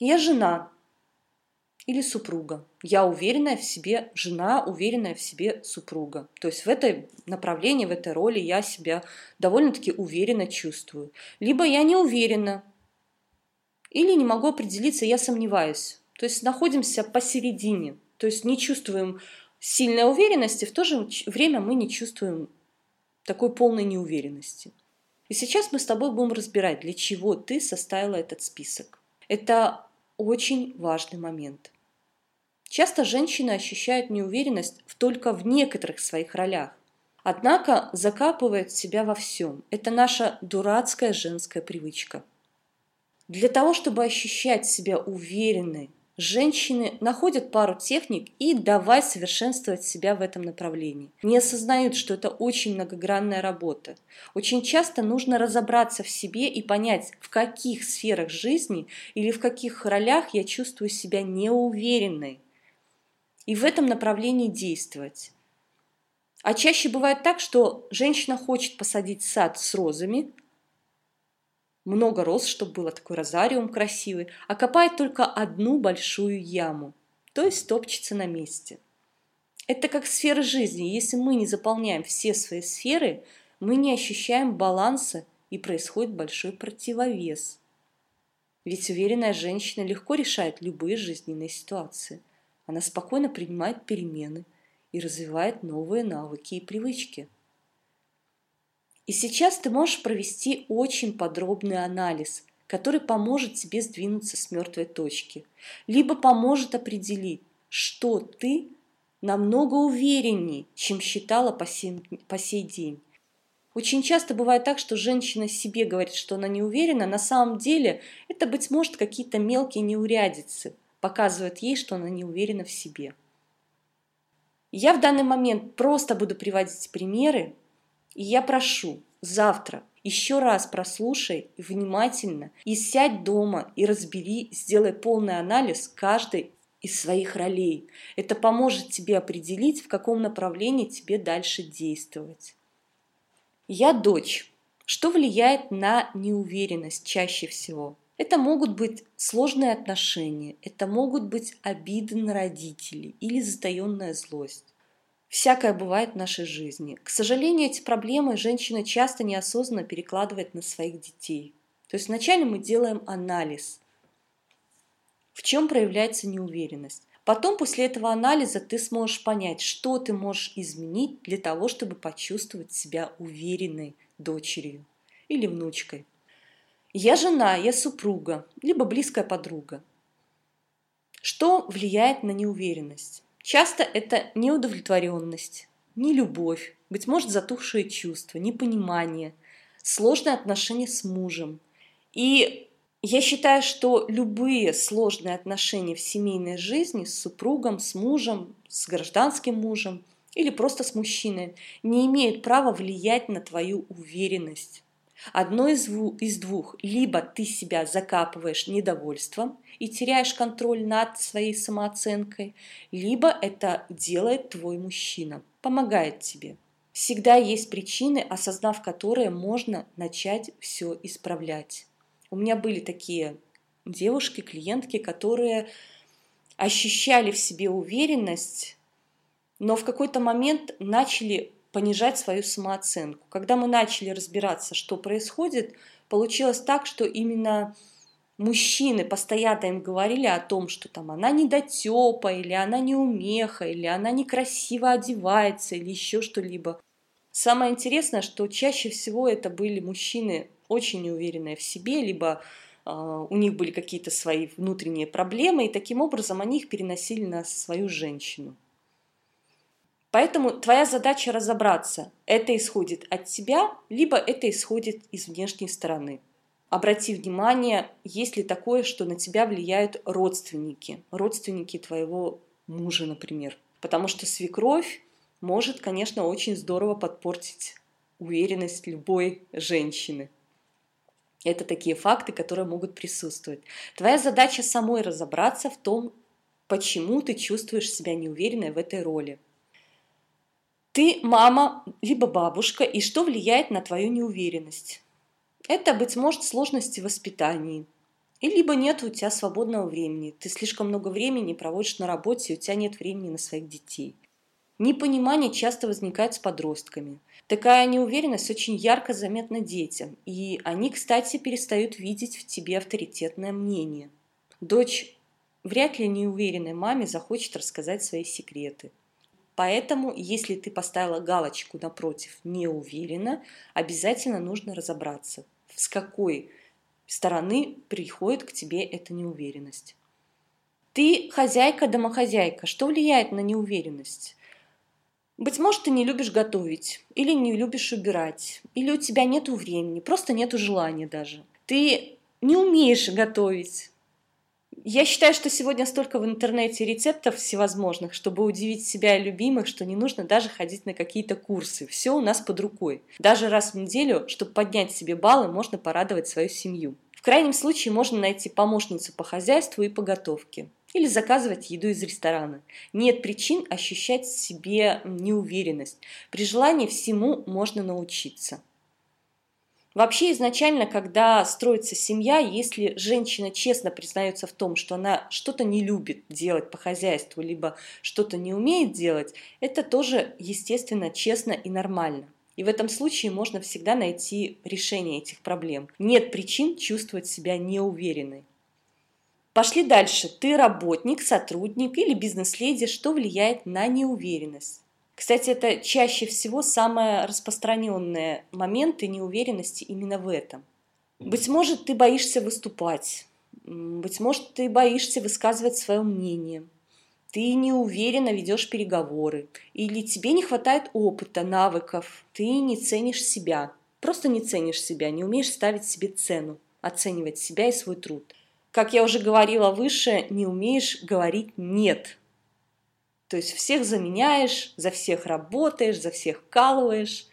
Я жена или супруга. Я уверенная в себе жена, уверенная в себе супруга. То есть в этой направлении, в этой роли я себя довольно-таки уверенно чувствую. Либо я не уверена, или не могу определиться, я сомневаюсь. То есть находимся посередине. То есть не чувствуем сильной уверенности, в то же время мы не чувствуем такой полной неуверенности. И сейчас мы с тобой будем разбирать, для чего ты составила этот список. Это очень важный момент. Часто женщины ощущают неуверенность только в некоторых своих ролях. Однако закапывают себя во всем. Это наша дурацкая женская привычка. Для того, чтобы ощущать себя уверенной, женщины находят пару техник и давай совершенствовать себя в этом направлении. Не осознают, что это очень многогранная работа. Очень часто нужно разобраться в себе и понять, в каких сферах жизни или в каких ролях я чувствую себя неуверенной и в этом направлении действовать. А чаще бывает так, что женщина хочет посадить сад с розами, много роз, чтобы было такой розариум красивый, а копает только одну большую яму, то есть топчется на месте. Это как сфера жизни. Если мы не заполняем все свои сферы, мы не ощущаем баланса и происходит большой противовес. Ведь уверенная женщина легко решает любые жизненные ситуации – она спокойно принимает перемены и развивает новые навыки и привычки. И сейчас ты можешь провести очень подробный анализ, который поможет тебе сдвинуться с мертвой точки, либо поможет определить, что ты намного увереннее, чем считала по сей, по сей день. Очень часто бывает так, что женщина себе говорит, что она не уверена, на самом деле это, быть может, какие-то мелкие неурядицы, показывает ей, что она не уверена в себе. Я в данный момент просто буду приводить примеры, и я прошу завтра еще раз прослушай внимательно и сядь дома и разбери, сделай полный анализ каждой из своих ролей. Это поможет тебе определить, в каком направлении тебе дальше действовать. Я дочь. Что влияет на неуверенность чаще всего? Это могут быть сложные отношения, это могут быть обиды на родителей или затаенная злость. Всякое бывает в нашей жизни. К сожалению, эти проблемы женщина часто неосознанно перекладывает на своих детей. То есть вначале мы делаем анализ. В чем проявляется неуверенность? Потом после этого анализа ты сможешь понять, что ты можешь изменить для того, чтобы почувствовать себя уверенной дочерью или внучкой. Я жена, я супруга, либо близкая подруга. Что влияет на неуверенность? Часто это неудовлетворенность, нелюбовь, быть может затухшие чувства, непонимание, сложные отношения с мужем. И я считаю, что любые сложные отношения в семейной жизни с супругом, с мужем, с гражданским мужем или просто с мужчиной не имеют права влиять на твою уверенность. Одно из, из двух. Либо ты себя закапываешь недовольством и теряешь контроль над своей самооценкой, либо это делает твой мужчина, помогает тебе. Всегда есть причины, осознав которые можно начать все исправлять. У меня были такие девушки, клиентки, которые ощущали в себе уверенность, но в какой-то момент начали понижать свою самооценку. Когда мы начали разбираться, что происходит, получилось так, что именно мужчины постоянно им говорили о том, что там она недотепа, или она неумеха, или она некрасиво одевается, или еще что-либо. Самое интересное, что чаще всего это были мужчины очень неуверенные в себе, либо э, у них были какие-то свои внутренние проблемы, и таким образом они их переносили на свою женщину. Поэтому твоя задача разобраться, это исходит от тебя, либо это исходит из внешней стороны. Обрати внимание, есть ли такое, что на тебя влияют родственники, родственники твоего мужа, например. Потому что свекровь может, конечно, очень здорово подпортить уверенность любой женщины. Это такие факты, которые могут присутствовать. Твоя задача самой разобраться в том, почему ты чувствуешь себя неуверенной в этой роли. Ты мама, либо бабушка, и что влияет на твою неуверенность? Это, быть может, сложности в воспитании. И либо нет у тебя свободного времени. Ты слишком много времени проводишь на работе, и у тебя нет времени на своих детей. Непонимание часто возникает с подростками. Такая неуверенность очень ярко заметна детям, и они, кстати, перестают видеть в тебе авторитетное мнение. Дочь вряд ли неуверенной маме захочет рассказать свои секреты. Поэтому, если ты поставила галочку напротив «не уверена», обязательно нужно разобраться, с какой стороны приходит к тебе эта неуверенность. Ты хозяйка-домохозяйка. Что влияет на неуверенность? Быть может, ты не любишь готовить, или не любишь убирать, или у тебя нет времени, просто нет желания даже. Ты не умеешь готовить. Я считаю, что сегодня столько в интернете рецептов всевозможных, чтобы удивить себя и любимых, что не нужно даже ходить на какие-то курсы. Все у нас под рукой. Даже раз в неделю, чтобы поднять себе баллы, можно порадовать свою семью. В крайнем случае можно найти помощницу по хозяйству и по готовке или заказывать еду из ресторана. Нет причин ощущать в себе неуверенность. При желании всему можно научиться. Вообще изначально, когда строится семья, если женщина честно признается в том, что она что-то не любит делать по хозяйству, либо что-то не умеет делать, это тоже, естественно, честно и нормально. И в этом случае можно всегда найти решение этих проблем. Нет причин чувствовать себя неуверенной. Пошли дальше. Ты работник, сотрудник или бизнес-леди, что влияет на неуверенность. Кстати, это чаще всего самые распространенные моменты неуверенности именно в этом. Быть может, ты боишься выступать, быть может, ты боишься высказывать свое мнение, ты неуверенно ведешь переговоры, или тебе не хватает опыта, навыков, ты не ценишь себя, просто не ценишь себя, не умеешь ставить себе цену, оценивать себя и свой труд – как я уже говорила выше, не умеешь говорить «нет». То есть всех заменяешь, за всех работаешь, за всех вкалываешь.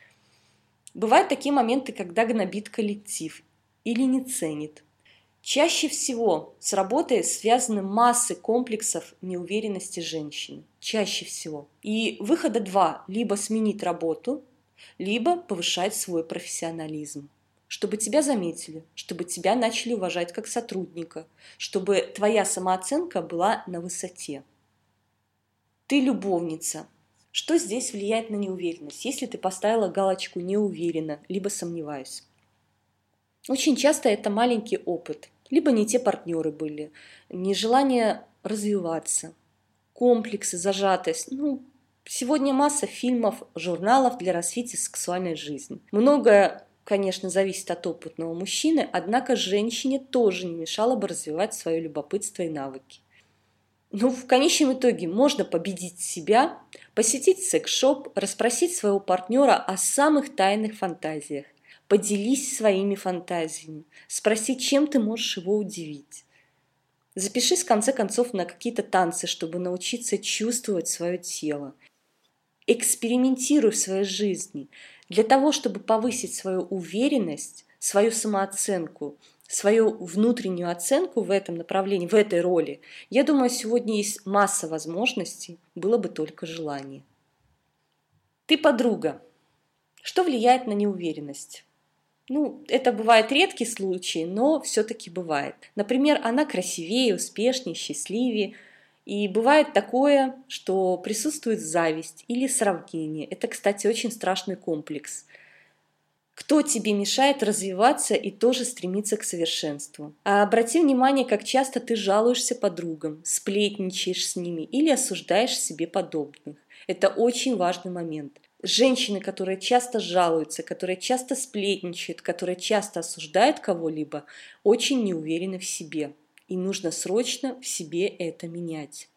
Бывают такие моменты, когда гнобит коллектив или не ценит. Чаще всего с работой связаны массы комплексов неуверенности женщины. Чаще всего. И выхода два. Либо сменить работу, либо повышать свой профессионализм чтобы тебя заметили, чтобы тебя начали уважать как сотрудника, чтобы твоя самооценка была на высоте. Ты любовница. Что здесь влияет на неуверенность, если ты поставила галочку «не уверена» либо «сомневаюсь»? Очень часто это маленький опыт. либо не те партнеры были, нежелание развиваться, комплексы, зажатость. Ну, сегодня масса фильмов, журналов для развития сексуальной жизни. Многое конечно, зависит от опытного мужчины, однако женщине тоже не мешало бы развивать свое любопытство и навыки. Ну, в конечном итоге можно победить себя, посетить секс-шоп, расспросить своего партнера о самых тайных фантазиях, поделись своими фантазиями, спроси, чем ты можешь его удивить. Запишись, в конце концов, на какие-то танцы, чтобы научиться чувствовать свое тело. Экспериментируй в своей жизни, для того, чтобы повысить свою уверенность, свою самооценку, свою внутреннюю оценку в этом направлении, в этой роли, я думаю, сегодня есть масса возможностей, было бы только желание. Ты подруга. Что влияет на неуверенность? Ну, это бывает редкий случай, но все-таки бывает. Например, она красивее, успешнее, счастливее – и бывает такое, что присутствует зависть или сравнение. Это, кстати, очень страшный комплекс. Кто тебе мешает развиваться и тоже стремиться к совершенству? А обрати внимание, как часто ты жалуешься подругам, сплетничаешь с ними или осуждаешь себе подобных. Это очень важный момент. Женщины, которые часто жалуются, которые часто сплетничают, которые часто осуждают кого-либо, очень не уверены в себе и нужно срочно в себе это менять.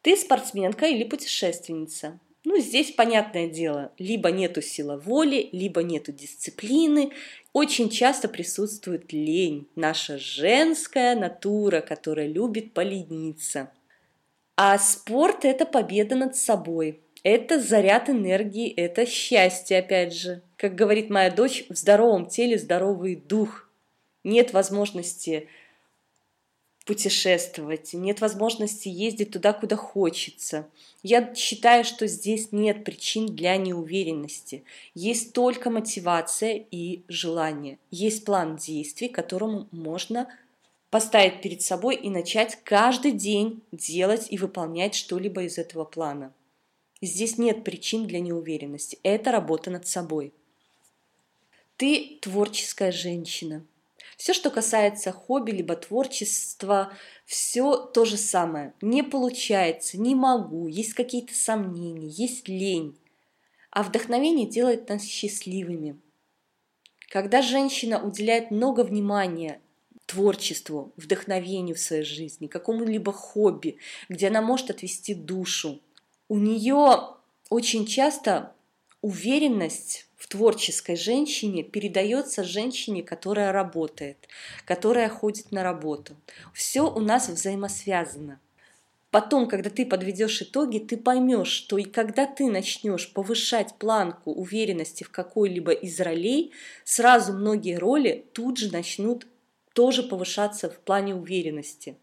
Ты спортсменка или путешественница. Ну, здесь понятное дело, либо нету силы воли, либо нету дисциплины. Очень часто присутствует лень, наша женская натура, которая любит полениться. А спорт – это победа над собой. Это заряд энергии, это счастье, опять же. Как говорит моя дочь, в здоровом теле здоровый дух. Нет возможности путешествовать, нет возможности ездить туда, куда хочется. Я считаю, что здесь нет причин для неуверенности. Есть только мотивация и желание. Есть план действий, которому можно поставить перед собой и начать каждый день делать и выполнять что-либо из этого плана. Здесь нет причин для неуверенности. Это работа над собой. Ты творческая женщина – все, что касается хобби либо творчества, все то же самое. Не получается, не могу, есть какие-то сомнения, есть лень. А вдохновение делает нас счастливыми. Когда женщина уделяет много внимания творчеству, вдохновению в своей жизни, какому-либо хобби, где она может отвести душу, у нее очень часто уверенность в творческой женщине передается женщине, которая работает, которая ходит на работу. Все у нас взаимосвязано. Потом, когда ты подведешь итоги, ты поймешь, что и когда ты начнешь повышать планку уверенности в какой-либо из ролей, сразу многие роли тут же начнут тоже повышаться в плане уверенности.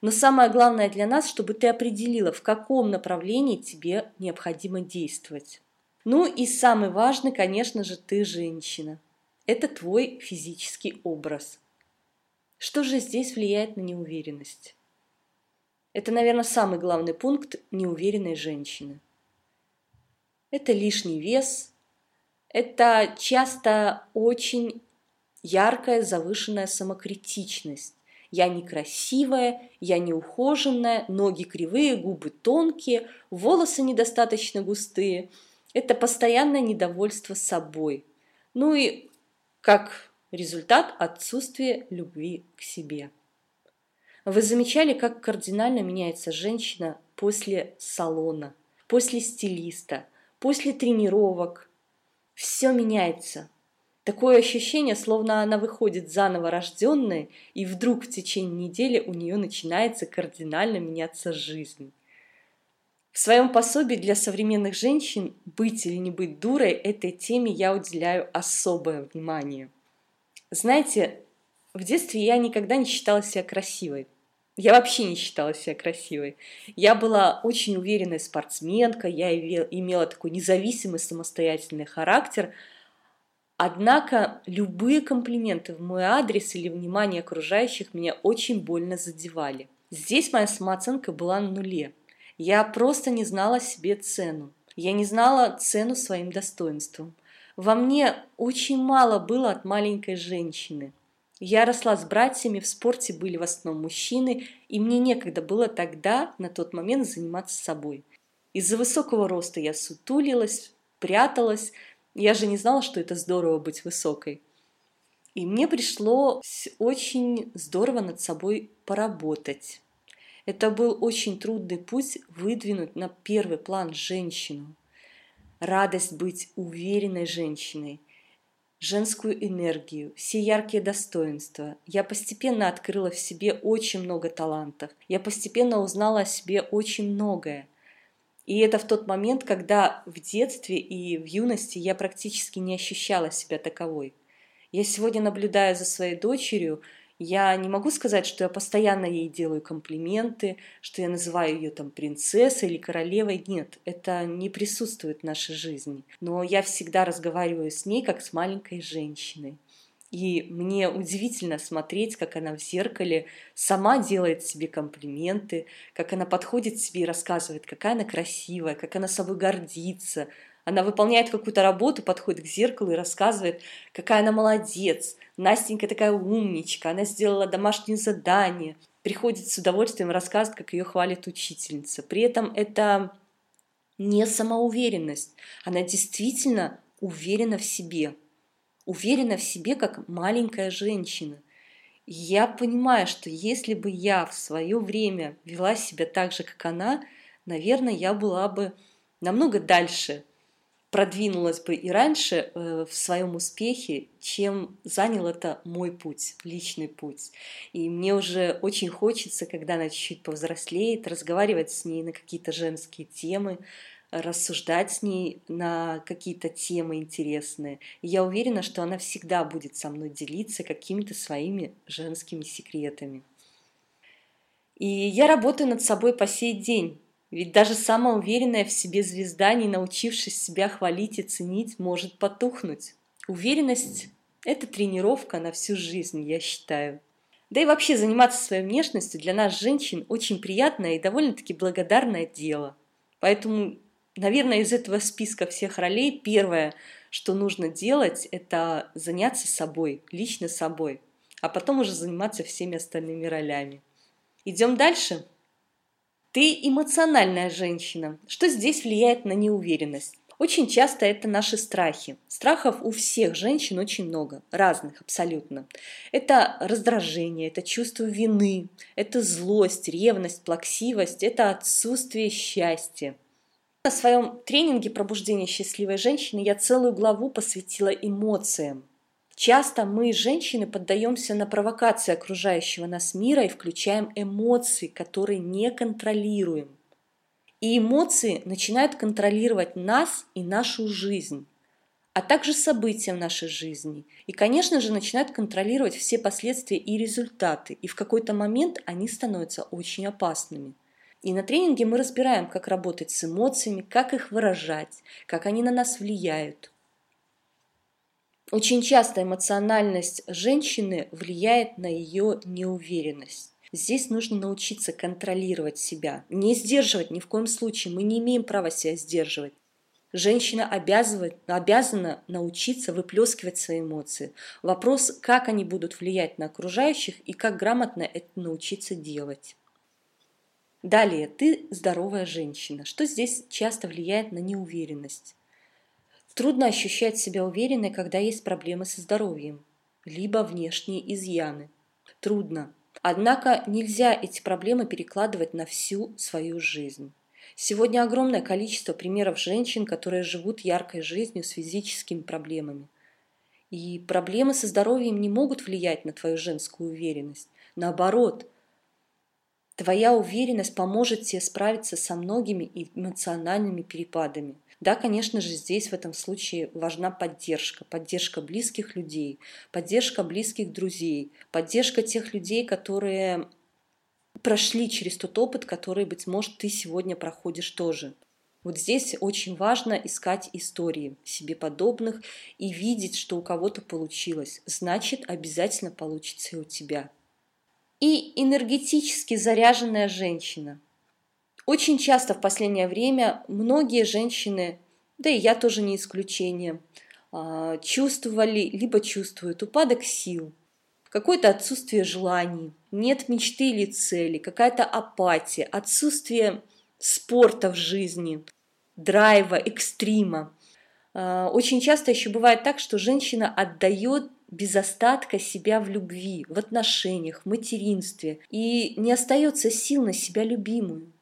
Но самое главное для нас, чтобы ты определила, в каком направлении тебе необходимо действовать. Ну и самый важный, конечно же, ты женщина. Это твой физический образ. Что же здесь влияет на неуверенность? Это, наверное, самый главный пункт неуверенной женщины. Это лишний вес, это часто очень яркая завышенная самокритичность. Я некрасивая, я неухоженная, ноги кривые, губы тонкие, волосы недостаточно густые – это постоянное недовольство собой. Ну и как результат отсутствие любви к себе. Вы замечали, как кардинально меняется женщина после салона, после стилиста, после тренировок? Все меняется. Такое ощущение, словно она выходит заново рожденная, и вдруг в течение недели у нее начинается кардинально меняться жизнь. В своем пособии для современных женщин «Быть или не быть дурой» этой теме я уделяю особое внимание. Знаете, в детстве я никогда не считала себя красивой. Я вообще не считала себя красивой. Я была очень уверенной спортсменкой, я имела такой независимый самостоятельный характер. Однако любые комплименты в мой адрес или внимание окружающих меня очень больно задевали. Здесь моя самооценка была на нуле – я просто не знала себе цену. Я не знала цену своим достоинствам. Во мне очень мало было от маленькой женщины. Я росла с братьями, в спорте были в основном мужчины, и мне некогда было тогда, на тот момент, заниматься собой. Из-за высокого роста я сутулилась, пряталась, я же не знала, что это здорово быть высокой. И мне пришлось очень здорово над собой поработать. Это был очень трудный путь выдвинуть на первый план женщину. Радость быть уверенной женщиной, женскую энергию, все яркие достоинства. Я постепенно открыла в себе очень много талантов. Я постепенно узнала о себе очень многое. И это в тот момент, когда в детстве и в юности я практически не ощущала себя таковой. Я сегодня наблюдаю за своей дочерью, я не могу сказать, что я постоянно ей делаю комплименты, что я называю ее там принцессой или королевой. Нет, это не присутствует в нашей жизни. Но я всегда разговариваю с ней как с маленькой женщиной. И мне удивительно смотреть, как она в зеркале сама делает себе комплименты, как она подходит к себе и рассказывает, какая она красивая, как она собой гордится. Она выполняет какую-то работу, подходит к зеркалу и рассказывает, какая она молодец. Настенька такая умничка, она сделала домашнее задание. Приходит с удовольствием рассказывает, как ее хвалит учительница. При этом это не самоуверенность. Она действительно уверена в себе – уверена в себе, как маленькая женщина. я понимаю, что если бы я в свое время вела себя так же, как она, наверное, я была бы намного дальше, продвинулась бы и раньше э, в своем успехе, чем занял это мой путь, личный путь. И мне уже очень хочется, когда она чуть-чуть повзрослеет, разговаривать с ней на какие-то женские темы, рассуждать с ней на какие-то темы интересные. И я уверена, что она всегда будет со мной делиться какими-то своими женскими секретами. И я работаю над собой по сей день. Ведь даже самая уверенная в себе звезда, не научившись себя хвалить и ценить, может потухнуть. Уверенность – это тренировка на всю жизнь, я считаю. Да и вообще заниматься своей внешностью для нас, женщин, очень приятное и довольно-таки благодарное дело. Поэтому Наверное, из этого списка всех ролей первое, что нужно делать, это заняться собой, лично собой, а потом уже заниматься всеми остальными ролями. Идем дальше. Ты эмоциональная женщина. Что здесь влияет на неуверенность? Очень часто это наши страхи. Страхов у всех женщин очень много, разных абсолютно. Это раздражение, это чувство вины, это злость, ревность, плаксивость, это отсутствие счастья. На своем тренинге «Пробуждение счастливой женщины» я целую главу посвятила эмоциям. Часто мы, женщины, поддаемся на провокации окружающего нас мира и включаем эмоции, которые не контролируем. И эмоции начинают контролировать нас и нашу жизнь, а также события в нашей жизни. И, конечно же, начинают контролировать все последствия и результаты. И в какой-то момент они становятся очень опасными. И на тренинге мы разбираем, как работать с эмоциями, как их выражать, как они на нас влияют. Очень часто эмоциональность женщины влияет на ее неуверенность. Здесь нужно научиться контролировать себя, не сдерживать ни в коем случае. Мы не имеем права себя сдерживать. Женщина обязана научиться выплескивать свои эмоции. Вопрос, как они будут влиять на окружающих и как грамотно это научиться делать. Далее, ты здоровая женщина. Что здесь часто влияет на неуверенность? Трудно ощущать себя уверенной, когда есть проблемы со здоровьем, либо внешние изъяны. Трудно. Однако нельзя эти проблемы перекладывать на всю свою жизнь. Сегодня огромное количество примеров женщин, которые живут яркой жизнью с физическими проблемами. И проблемы со здоровьем не могут влиять на твою женскую уверенность. Наоборот, Твоя уверенность поможет тебе справиться со многими эмоциональными перепадами. Да, конечно же, здесь в этом случае важна поддержка. Поддержка близких людей, поддержка близких друзей, поддержка тех людей, которые прошли через тот опыт, который, быть может, ты сегодня проходишь тоже. Вот здесь очень важно искать истории себе подобных и видеть, что у кого-то получилось. Значит, обязательно получится и у тебя и энергетически заряженная женщина. Очень часто в последнее время многие женщины, да и я тоже не исключение, а, чувствовали, либо чувствуют упадок сил. какое-то отсутствие желаний, нет мечты или цели, какая-то апатия, отсутствие спорта в жизни, драйва, экстрима. А, очень часто еще бывает так, что женщина отдает без остатка себя в любви, в отношениях, в материнстве, и не остается сил на себя любимую.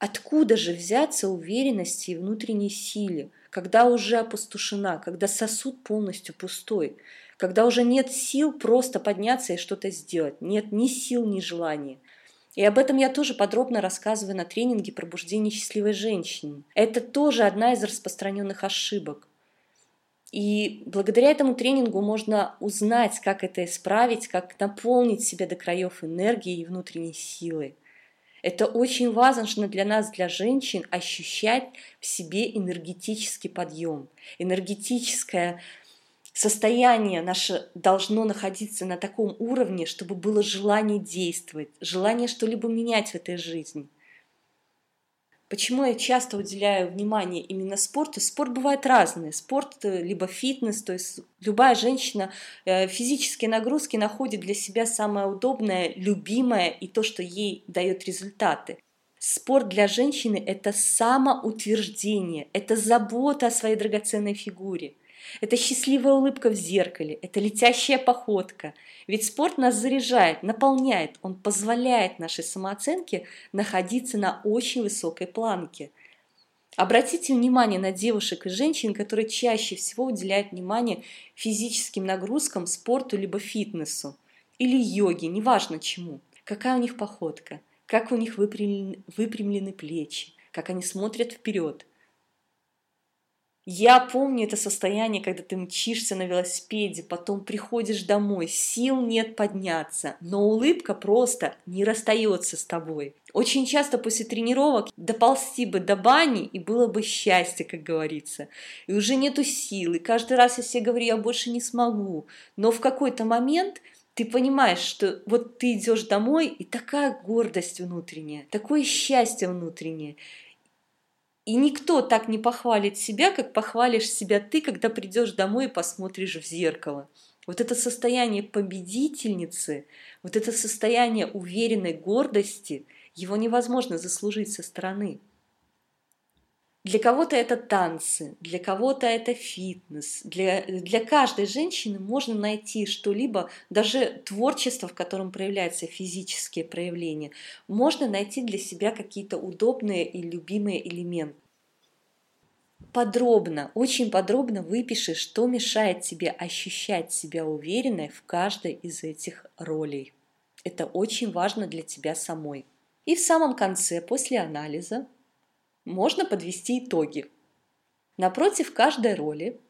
Откуда же взяться уверенности и внутренней силе, когда уже опустошена, когда сосуд полностью пустой, когда уже нет сил просто подняться и что-то сделать, нет ни сил, ни желания. И об этом я тоже подробно рассказываю на тренинге пробуждения счастливой женщины. Это тоже одна из распространенных ошибок. И благодаря этому тренингу можно узнать, как это исправить, как наполнить себя до краев энергией и внутренней силой. Это очень важно для нас, для женщин, ощущать в себе энергетический подъем. Энергетическое состояние наше должно находиться на таком уровне, чтобы было желание действовать, желание что-либо менять в этой жизни – Почему я часто уделяю внимание именно спорту? Спорт бывает разный. Спорт либо фитнес, то есть любая женщина э, физические нагрузки находит для себя самое удобное, любимое и то, что ей дает результаты. Спорт для женщины – это самоутверждение, это забота о своей драгоценной фигуре. Это счастливая улыбка в зеркале, это летящая походка. Ведь спорт нас заряжает, наполняет, он позволяет нашей самооценке находиться на очень высокой планке. Обратите внимание на девушек и женщин, которые чаще всего уделяют внимание физическим нагрузкам, спорту либо фитнесу или йоге, неважно чему. Какая у них походка, как у них выпрямлены, выпрямлены плечи, как они смотрят вперед, я помню это состояние, когда ты мчишься на велосипеде, потом приходишь домой, сил нет подняться, но улыбка просто не расстается с тобой. Очень часто после тренировок доползти бы до бани, и было бы счастье, как говорится. И уже нету сил, и каждый раз я себе говорю, я больше не смогу. Но в какой-то момент ты понимаешь, что вот ты идешь домой, и такая гордость внутренняя, такое счастье внутреннее. И никто так не похвалит себя, как похвалишь себя ты, когда придешь домой и посмотришь в зеркало. Вот это состояние победительницы, вот это состояние уверенной гордости, его невозможно заслужить со стороны. Для кого-то это танцы, для кого-то это фитнес. Для, для каждой женщины можно найти что-либо, даже творчество, в котором проявляются физические проявления. Можно найти для себя какие-то удобные и любимые элементы подробно, очень подробно выпиши, что мешает тебе ощущать себя уверенной в каждой из этих ролей. Это очень важно для тебя самой. И в самом конце, после анализа, можно подвести итоги. Напротив каждой роли,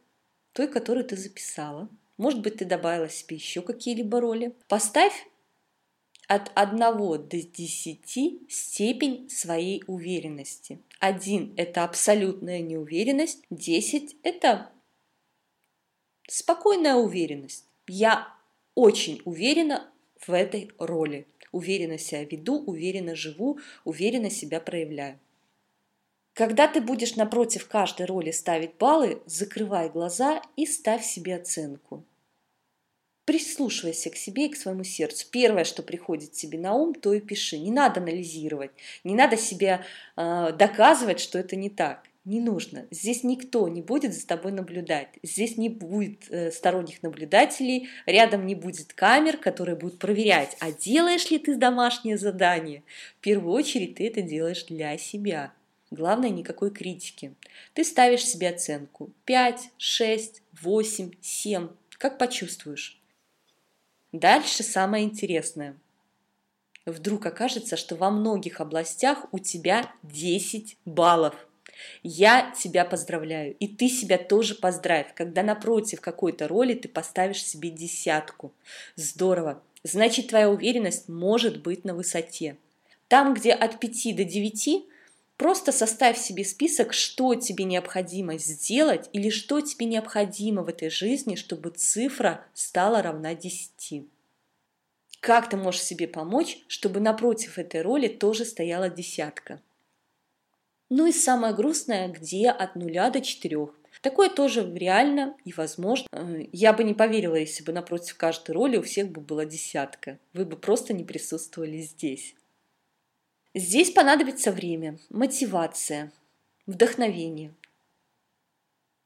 той, которую ты записала, может быть, ты добавила себе еще какие-либо роли, поставь от 1 до 10 степень своей уверенности. 1 – это абсолютная неуверенность, 10 – это спокойная уверенность. Я очень уверена в этой роли. Уверенно себя веду, уверенно живу, уверенно себя проявляю. Когда ты будешь напротив каждой роли ставить баллы, закрывай глаза и ставь себе оценку. Прислушивайся к себе и к своему сердцу. Первое, что приходит тебе на ум, то и пиши. Не надо анализировать, не надо себе э, доказывать, что это не так. Не нужно. Здесь никто не будет за тобой наблюдать. Здесь не будет э, сторонних наблюдателей, рядом не будет камер, которые будут проверять, а делаешь ли ты домашнее задание. В первую очередь ты это делаешь для себя. Главное, никакой критики. Ты ставишь себе оценку 5, 6, 8, 7, как почувствуешь. Дальше самое интересное. Вдруг окажется, что во многих областях у тебя 10 баллов. Я тебя поздравляю, и ты себя тоже поздравь, когда напротив какой-то роли ты поставишь себе десятку. Здорово. Значит, твоя уверенность может быть на высоте. Там, где от 5 до 9, просто составь себе список, что тебе необходимо сделать или что тебе необходимо в этой жизни, чтобы цифра стала равна 10. Как ты можешь себе помочь, чтобы напротив этой роли тоже стояла десятка? Ну и самое грустное, где от нуля до четырех. Такое тоже реально и возможно. Э, я бы не поверила, если бы напротив каждой роли у всех бы была десятка. Вы бы просто не присутствовали здесь. Здесь понадобится время, мотивация, вдохновение,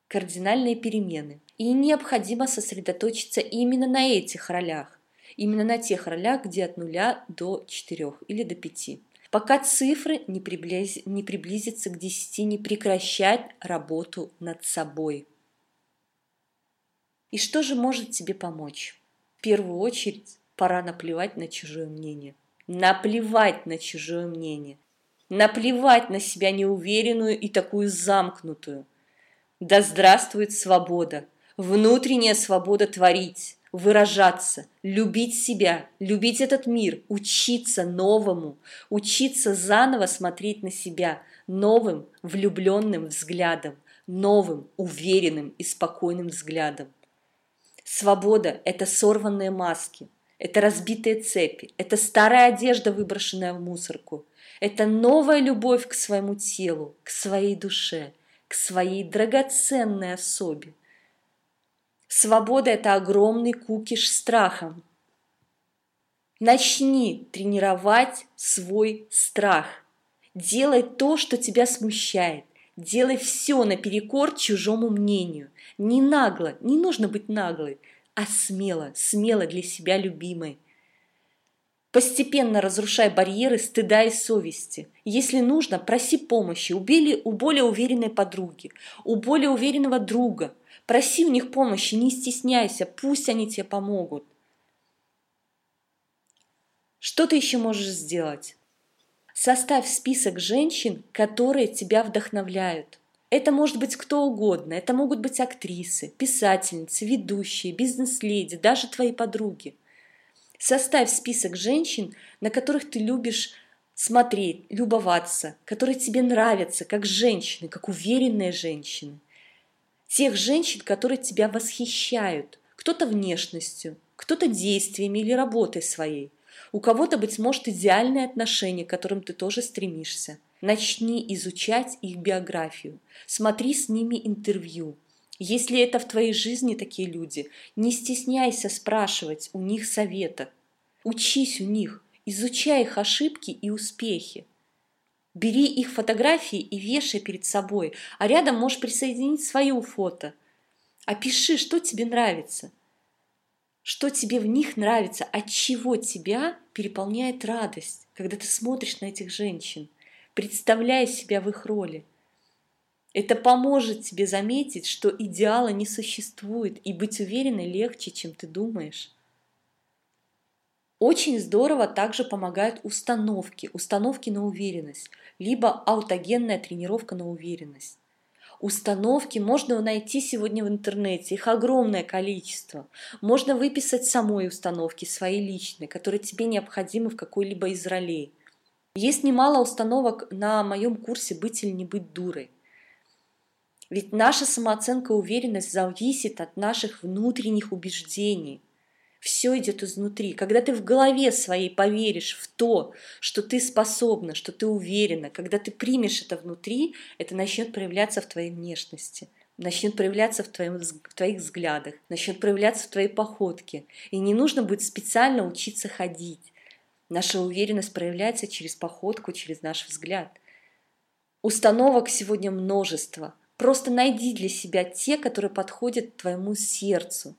кардинальные перемены. И необходимо сосредоточиться именно на этих ролях, именно на тех ролях, где от нуля до четырех или до пяти. Пока цифры не, приблиз... не приблизятся к десяти, не прекращать работу над собой. И что же может тебе помочь? В первую очередь, пора наплевать на чужое мнение. Наплевать на чужое мнение. Наплевать на себя неуверенную и такую замкнутую. Да здравствует свобода, внутренняя свобода творить, выражаться, любить себя, любить этот мир, учиться новому, учиться заново смотреть на себя новым влюбленным взглядом, новым, уверенным и спокойным взглядом. Свобода – это сорванные маски, это разбитые цепи, это старая одежда, выброшенная в мусорку, это новая любовь к своему телу, к своей душе, к своей драгоценной особе. Свобода – это огромный кукиш страхом. Начни тренировать свой страх. Делай то, что тебя смущает. Делай все наперекор чужому мнению. Не нагло, не нужно быть наглой – а смело, смело для себя любимой. Постепенно разрушай барьеры стыда и совести. Если нужно, проси помощи у, более уверенной подруги, у более уверенного друга. Проси у них помощи, не стесняйся, пусть они тебе помогут. Что ты еще можешь сделать? Составь список женщин, которые тебя вдохновляют – это может быть кто угодно, это могут быть актрисы, писательницы, ведущие, бизнес-леди, даже твои подруги. Составь список женщин, на которых ты любишь смотреть, любоваться, которые тебе нравятся, как женщины, как уверенные женщины. Тех женщин, которые тебя восхищают, кто-то внешностью, кто-то действиями или работой своей. У кого-то, быть может, идеальные отношения, к которым ты тоже стремишься. Начни изучать их биографию, смотри с ними интервью. Если это в твоей жизни такие люди, не стесняйся спрашивать у них совета. Учись у них, изучай их ошибки и успехи. Бери их фотографии и вешай перед собой, а рядом можешь присоединить свое фото. Опиши, что тебе нравится, что тебе в них нравится, от чего тебя переполняет радость, когда ты смотришь на этих женщин представляя себя в их роли. Это поможет тебе заметить, что идеала не существует, и быть уверенной легче, чем ты думаешь. Очень здорово также помогают установки, установки на уверенность, либо аутогенная тренировка на уверенность. Установки можно найти сегодня в интернете, их огромное количество. Можно выписать самой установки, свои личные, которые тебе необходимы в какой-либо из ролей – есть немало установок на моем курсе «Быть или не быть дурой». Ведь наша самооценка и уверенность зависит от наших внутренних убеждений. Все идет изнутри. Когда ты в голове своей поверишь в то, что ты способна, что ты уверена, когда ты примешь это внутри, это начнет проявляться в твоей внешности начнет проявляться в, твоем, в твоих взглядах, начнет проявляться в твоей походке. И не нужно будет специально учиться ходить. Наша уверенность проявляется через походку, через наш взгляд. Установок сегодня множество. Просто найди для себя те, которые подходят твоему сердцу.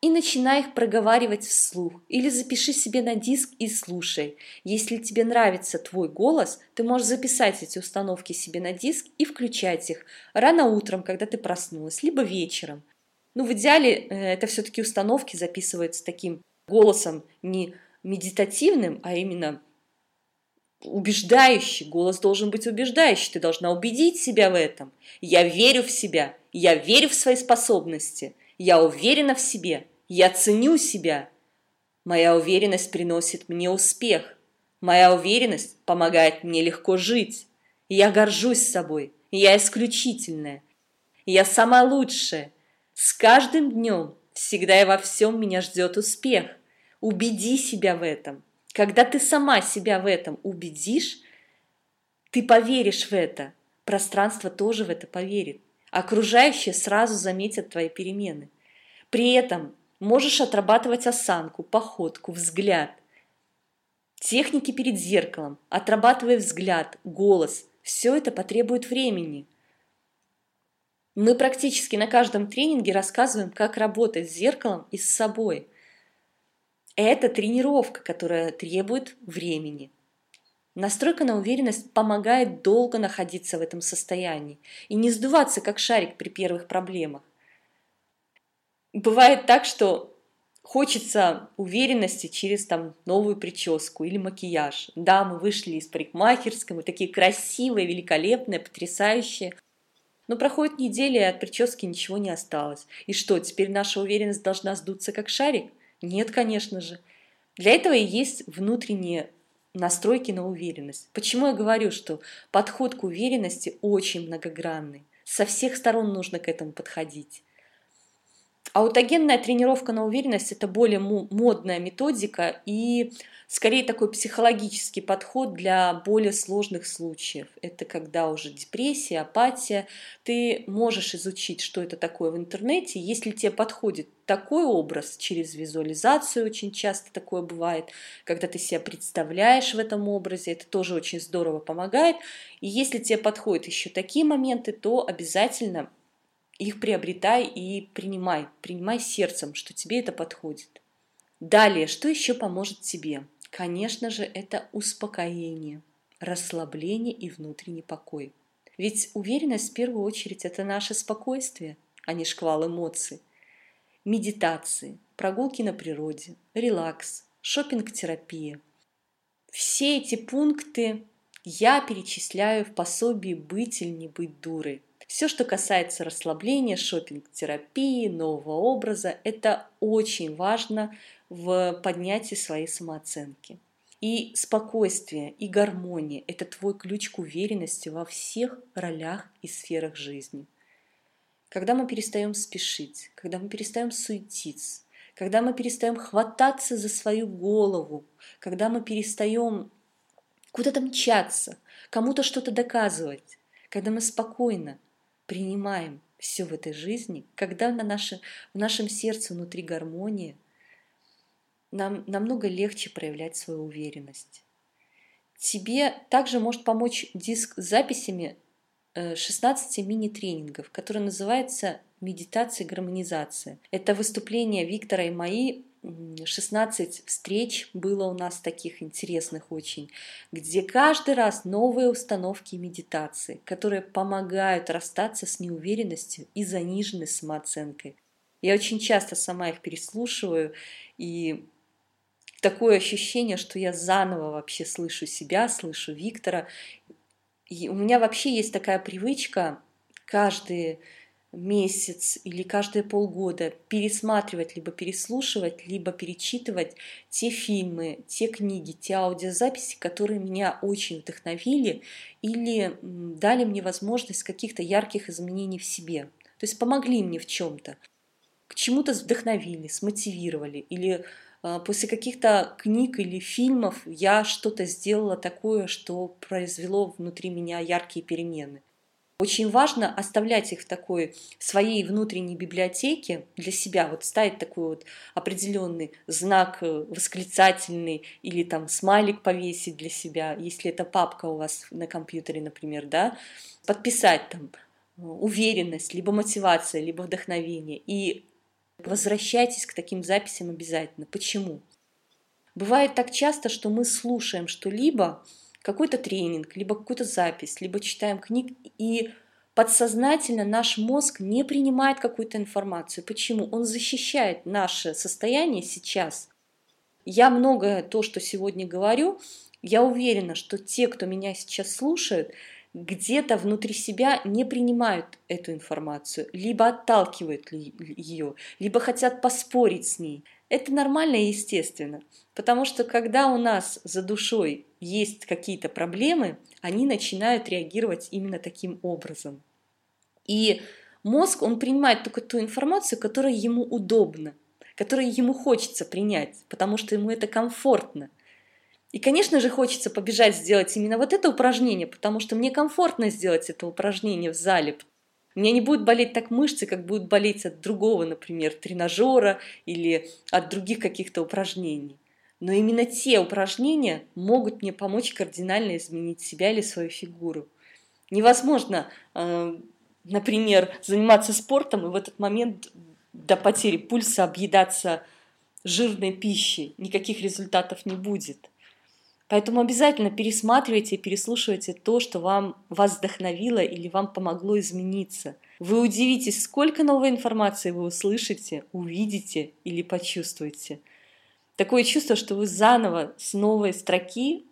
И начинай их проговаривать вслух. Или запиши себе на диск и слушай. Если тебе нравится твой голос, ты можешь записать эти установки себе на диск и включать их рано утром, когда ты проснулась, либо вечером. Ну, в идеале э, это все-таки установки записываются таким голосом, не медитативным, а именно убеждающий. Голос должен быть убеждающий. Ты должна убедить себя в этом. Я верю в себя. Я верю в свои способности. Я уверена в себе. Я ценю себя. Моя уверенность приносит мне успех. Моя уверенность помогает мне легко жить. Я горжусь собой. Я исключительная. Я самая лучшая. С каждым днем всегда и во всем меня ждет успех. Убеди себя в этом. Когда ты сама себя в этом убедишь, ты поверишь в это. Пространство тоже в это поверит. Окружающие сразу заметят твои перемены. При этом можешь отрабатывать осанку, походку, взгляд. Техники перед зеркалом, отрабатывая взгляд, голос. Все это потребует времени. Мы практически на каждом тренинге рассказываем, как работать с зеркалом и с собой. Это тренировка, которая требует времени. Настройка на уверенность помогает долго находиться в этом состоянии и не сдуваться, как шарик при первых проблемах. Бывает так, что хочется уверенности через там новую прическу или макияж. Да, мы вышли из парикмахерской, мы такие красивые, великолепные, потрясающие – но проходит неделя, и от прически ничего не осталось. И что, теперь наша уверенность должна сдуться как шарик? Нет, конечно же. Для этого и есть внутренние настройки на уверенность. Почему я говорю, что подход к уверенности очень многогранный? Со всех сторон нужно к этому подходить. Аутогенная тренировка на уверенность – это более модная методика и скорее такой психологический подход для более сложных случаев. Это когда уже депрессия, апатия. Ты можешь изучить, что это такое в интернете. Если тебе подходит такой образ через визуализацию, очень часто такое бывает, когда ты себя представляешь в этом образе, это тоже очень здорово помогает. И если тебе подходят еще такие моменты, то обязательно их приобретай и принимай. Принимай сердцем, что тебе это подходит. Далее, что еще поможет тебе? Конечно же, это успокоение, расслабление и внутренний покой. Ведь уверенность в первую очередь это наше спокойствие, а не шквал эмоций. Медитации, прогулки на природе, релакс, шопинг-терапия. Все эти пункты я перечисляю в пособии «Быть или не быть дурой», все, что касается расслабления, шопинг-терапии, нового образа, это очень важно в поднятии своей самооценки. И спокойствие, и гармония – это твой ключ к уверенности во всех ролях и сферах жизни. Когда мы перестаем спешить, когда мы перестаем суетиться, когда мы перестаем хвататься за свою голову, когда мы перестаем куда-то мчаться, кому-то что-то доказывать, когда мы спокойно принимаем все в этой жизни, когда на наше, в нашем сердце внутри гармония, нам намного легче проявлять свою уверенность. Тебе также может помочь диск с записями 16 э, мини-тренингов, который называется «Медитация и гармонизация». Это выступление Виктора и мои 16 встреч было у нас таких интересных очень, где каждый раз новые установки медитации, которые помогают расстаться с неуверенностью и заниженной самооценкой. Я очень часто сама их переслушиваю, и такое ощущение, что я заново вообще слышу себя, слышу Виктора. И у меня вообще есть такая привычка каждые месяц или каждые полгода пересматривать, либо переслушивать, либо перечитывать те фильмы, те книги, те аудиозаписи, которые меня очень вдохновили или дали мне возможность каких-то ярких изменений в себе. То есть помогли мне в чем-то, к чему-то вдохновили, смотивировали или после каких-то книг или фильмов я что-то сделала такое, что произвело внутри меня яркие перемены. Очень важно оставлять их в такой своей внутренней библиотеке для себя, вот ставить такой вот определенный знак э, восклицательный или там смайлик повесить для себя, если это папка у вас на компьютере, например, да, подписать там э, уверенность, либо мотивация, либо вдохновение. И возвращайтесь к таким записям обязательно. Почему? Бывает так часто, что мы слушаем что-либо, какой-то тренинг, либо какую-то запись, либо читаем книг, и подсознательно наш мозг не принимает какую-то информацию. Почему? Он защищает наше состояние сейчас. Я многое то, что сегодня говорю, я уверена, что те, кто меня сейчас слушают, где-то внутри себя не принимают эту информацию, либо отталкивают ее, либо хотят поспорить с ней. Это нормально и естественно, потому что когда у нас за душой есть какие-то проблемы, они начинают реагировать именно таким образом. И мозг, он принимает только ту информацию, которая ему удобна, которую ему хочется принять, потому что ему это комфортно. И, конечно же, хочется побежать сделать именно вот это упражнение, потому что мне комфортно сделать это упражнение в зале. У меня не будет болеть так мышцы, как будут болеть от другого, например, тренажера или от других каких-то упражнений. Но именно те упражнения могут мне помочь кардинально изменить себя или свою фигуру. Невозможно, э, например, заниматься спортом и в этот момент до потери пульса объедаться жирной пищей. Никаких результатов не будет. Поэтому обязательно пересматривайте переслушивайте то, что вам, вас вдохновило или вам помогло измениться. Вы удивитесь, сколько новой информации вы услышите, увидите или почувствуете. Такое чувство, что вы заново с новой строки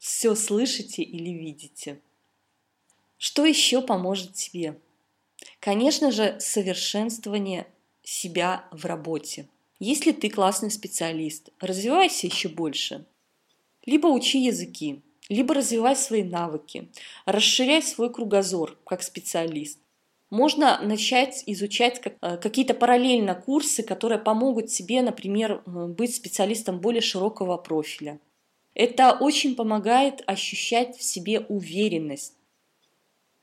все слышите или видите. Что еще поможет тебе? Конечно же, совершенствование себя в работе. Если ты классный специалист, развивайся еще больше – либо учи языки, либо развивай свои навыки, расширяй свой кругозор как специалист. Можно начать изучать э, какие-то параллельно курсы, которые помогут тебе, например, быть специалистом более широкого профиля. Это очень помогает ощущать в себе уверенность,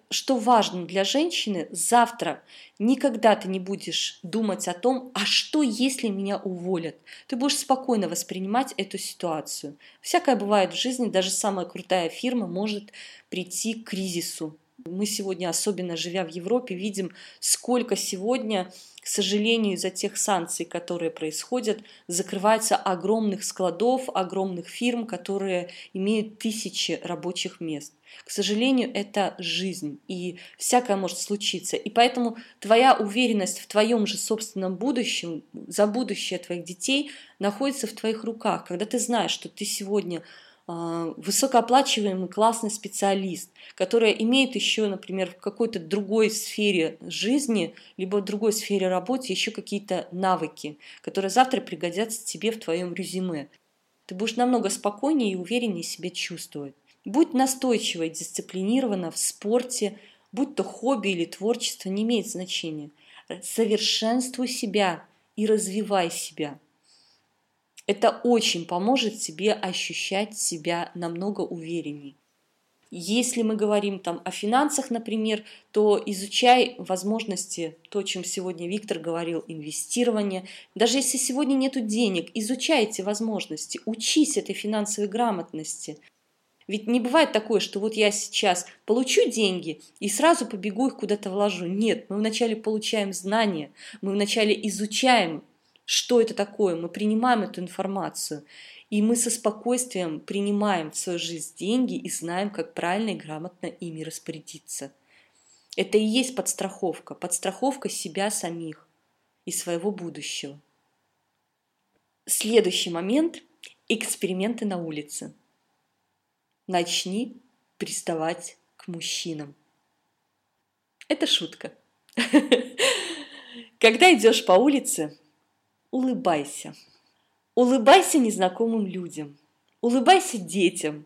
что важно для женщины, завтра никогда ты не будешь думать о том, а что если меня уволят. Ты будешь спокойно воспринимать эту ситуацию. Всякое бывает в жизни, даже самая крутая фирма может прийти к кризису. Мы сегодня, особенно живя в Европе, видим, сколько сегодня к сожалению, из-за тех санкций, которые происходят, закрывается огромных складов, огромных фирм, которые имеют тысячи рабочих мест. К сожалению, это жизнь, и всякое может случиться. И поэтому твоя уверенность в твоем же собственном будущем, за будущее твоих детей находится в твоих руках. Когда ты знаешь, что ты сегодня а, высокооплачиваемый классный специалист, который имеет еще, например, в какой-то другой сфере жизни, либо в другой сфере работы еще какие-то навыки, которые завтра пригодятся тебе в твоем резюме. Ты будешь намного спокойнее и увереннее себя чувствовать. Будь настойчиво и дисциплинирована в спорте, будь то хобби или творчество, не имеет значения. Совершенствуй себя и развивай себя. Это очень поможет тебе ощущать себя намного увереннее. Если мы говорим там о финансах, например, то изучай возможности, то, о чем сегодня Виктор говорил, инвестирование. Даже если сегодня нет денег, изучай эти возможности, учись этой финансовой грамотности. Ведь не бывает такое, что вот я сейчас получу деньги и сразу побегу их куда-то вложу. Нет, мы вначале получаем знания, мы вначале изучаем что это такое, мы принимаем эту информацию, и мы со спокойствием принимаем в свою жизнь деньги и знаем, как правильно и грамотно ими распорядиться. Это и есть подстраховка, подстраховка себя самих и своего будущего. Следующий момент – эксперименты на улице. Начни приставать к мужчинам. Это шутка. Когда идешь по улице, улыбайся. Улыбайся незнакомым людям, улыбайся детям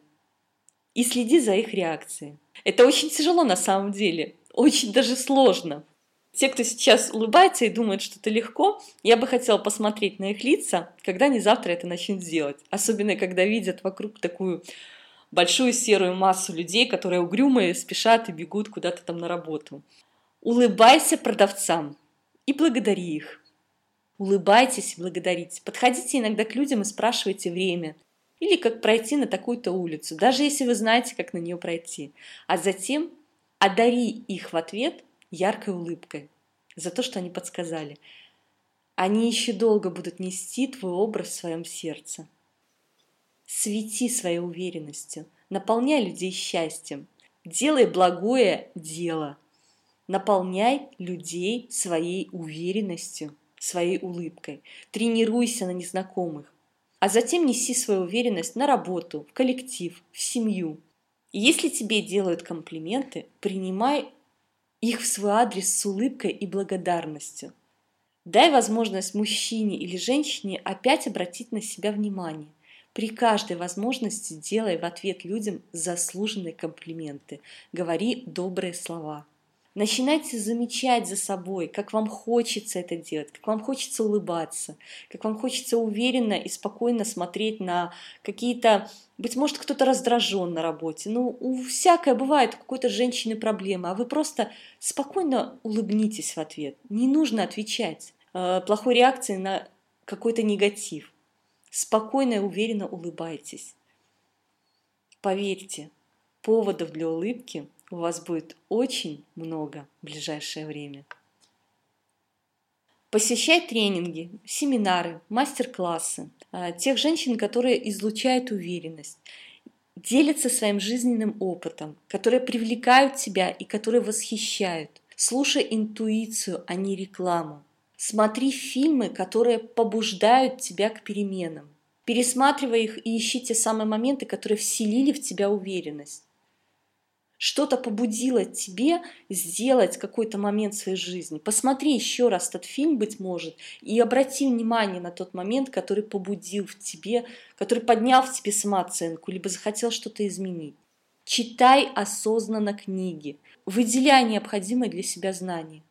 и следи за их реакцией. Это очень тяжело на самом деле, очень даже сложно. Те, кто сейчас улыбается и думает, что это легко, я бы хотела посмотреть на их лица, когда они завтра это начнут делать. Особенно, когда видят вокруг такую большую серую массу людей, которые угрюмые, спешат и бегут куда-то там на работу. Улыбайся продавцам и благодари их. Улыбайтесь, благодарите. Подходите иногда к людям и спрашивайте время. Или как пройти на такую-то улицу, даже если вы знаете, как на нее пройти. А затем одари их в ответ яркой улыбкой за то, что они подсказали. Они еще долго будут нести твой образ в своем сердце. Свети своей уверенностью, наполняй людей счастьем, делай благое дело, наполняй людей своей уверенностью – своей улыбкой. Тренируйся на незнакомых. А затем неси свою уверенность на работу, в коллектив, в семью. Если тебе делают комплименты, принимай их в свой адрес с улыбкой и благодарностью. Дай возможность мужчине или женщине опять обратить на себя внимание. При каждой возможности делай в ответ людям заслуженные комплименты. Говори добрые слова. Начинайте замечать за собой, как вам хочется это делать, как вам хочется улыбаться, как вам хочется уверенно и спокойно смотреть на какие-то, быть может, кто-то раздражен на работе. Ну, у всякое бывает, у какой-то женщины проблемы, а вы просто спокойно улыбнитесь в ответ. Не нужно отвечать э, плохой реакции на какой-то негатив. Спокойно и уверенно улыбайтесь. Поверьте, поводов для улыбки у вас будет очень много в ближайшее время. Посещай тренинги, семинары, мастер-классы а, тех женщин, которые излучают уверенность, делятся своим жизненным опытом, которые привлекают тебя и которые восхищают. Слушай интуицию, а не рекламу. Смотри фильмы, которые побуждают тебя к переменам. Пересматривай их и ищи те самые моменты, которые вселили в тебя уверенность что-то побудило тебе сделать какой-то момент в своей жизни. Посмотри еще раз этот фильм, быть может, и обрати внимание на тот момент, который побудил в тебе, который поднял в тебе самооценку, либо захотел что-то изменить. Читай осознанно книги, выделяй необходимые для себя знания.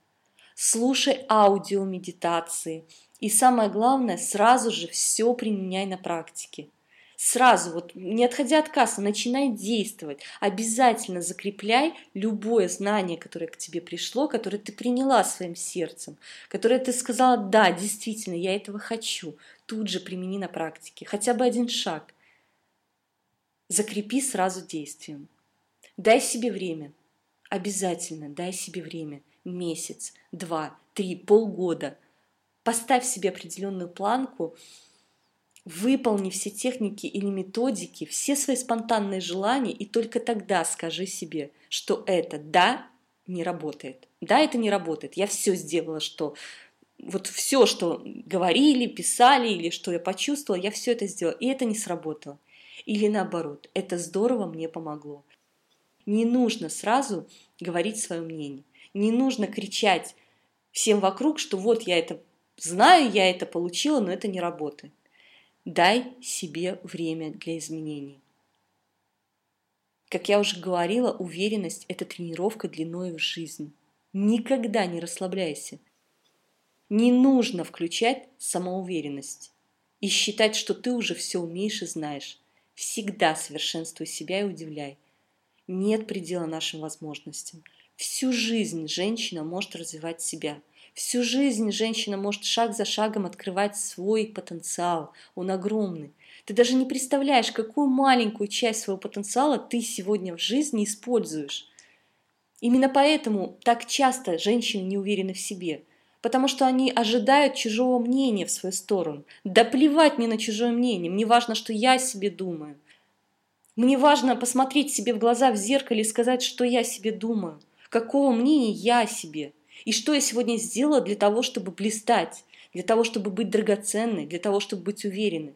Слушай аудио медитации. И самое главное, сразу же все применяй на практике сразу, вот не отходя от кассы, начинай действовать. Обязательно закрепляй любое знание, которое к тебе пришло, которое ты приняла своим сердцем, которое ты сказала, да, действительно, я этого хочу. Тут же примени на практике. Хотя бы один шаг. Закрепи сразу действием. Дай себе время. Обязательно дай себе время. Месяц, два, три, полгода. Поставь себе определенную планку, Выполни все техники или методики, все свои спонтанные желания, и только тогда скажи себе, что это «да» не работает. Да, это не работает. Я все сделала, что вот все, что говорили, писали или что я почувствовала, я все это сделала, и это не сработало. Или наоборот, это здорово мне помогло. Не нужно сразу говорить свое мнение. Не нужно кричать всем вокруг, что вот я это знаю, я это получила, но это не работает. Дай себе время для изменений. Как я уже говорила, уверенность – это тренировка длиной в жизнь. Никогда не расслабляйся. Не нужно включать самоуверенность и считать, что ты уже все умеешь и знаешь. Всегда совершенствуй себя и удивляй. Нет предела нашим возможностям. Всю жизнь женщина может развивать себя – Всю жизнь женщина может шаг за шагом открывать свой потенциал. Он огромный. Ты даже не представляешь, какую маленькую часть своего потенциала ты сегодня в жизни используешь. Именно поэтому так часто женщины не уверены в себе, потому что они ожидают чужого мнения в свою сторону. Да плевать мне на чужое мнение, мне важно, что я о себе думаю. Мне важно посмотреть себе в глаза в зеркале и сказать, что я себе думаю, какого мнения я о себе – и что я сегодня сделала для того, чтобы блистать, для того, чтобы быть драгоценной, для того, чтобы быть уверенной.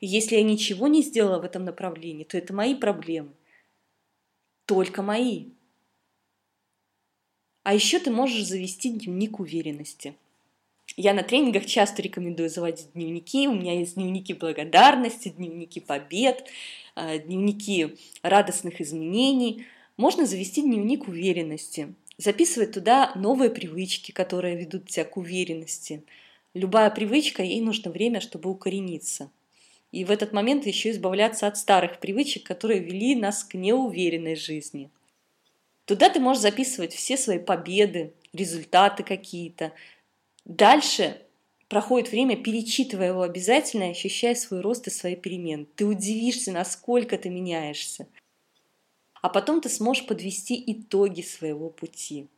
И если я ничего не сделала в этом направлении, то это мои проблемы. Только мои. А еще ты можешь завести дневник уверенности. Я на тренингах часто рекомендую заводить дневники. У меня есть дневники благодарности, дневники побед, э, дневники радостных изменений. Можно завести дневник уверенности записывать туда новые привычки, которые ведут тебя к уверенности. Любая привычка, ей нужно время, чтобы укорениться. И в этот момент еще избавляться от старых привычек, которые вели нас к неуверенной жизни. Туда ты можешь записывать все свои победы, результаты какие-то. Дальше проходит время, перечитывая его обязательно ощущая свой рост и свои перемены. Ты удивишься, насколько ты меняешься а потом ты сможешь подвести итоги своего пути.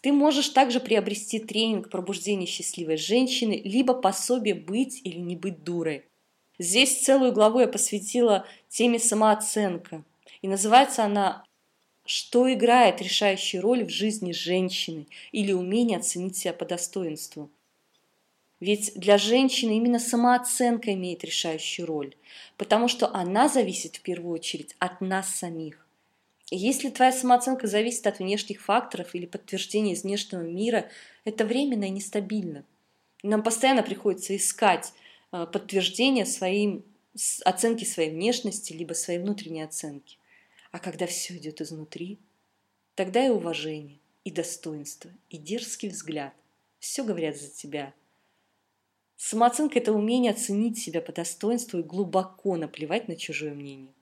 Ты можешь также приобрести тренинг пробуждения счастливой женщины, либо пособие быть или не быть дурой. Здесь целую главу я посвятила теме самооценка. И называется она «Что играет решающую роль в жизни женщины» или «Умение оценить себя по достоинству». Ведь для женщины именно самооценка имеет решающую роль, потому что она зависит в первую очередь от нас самих. И если твоя самооценка зависит от внешних факторов или подтверждения из внешнего мира, это временно и нестабильно. нам постоянно приходится искать э, подтверждение своим, оценки своей внешности, либо своей внутренней оценки. А когда все идет изнутри, тогда и уважение, и достоинство, и дерзкий взгляд. Все говорят за тебя. Самооценка – это умение оценить себя по достоинству и глубоко наплевать на чужое мнение.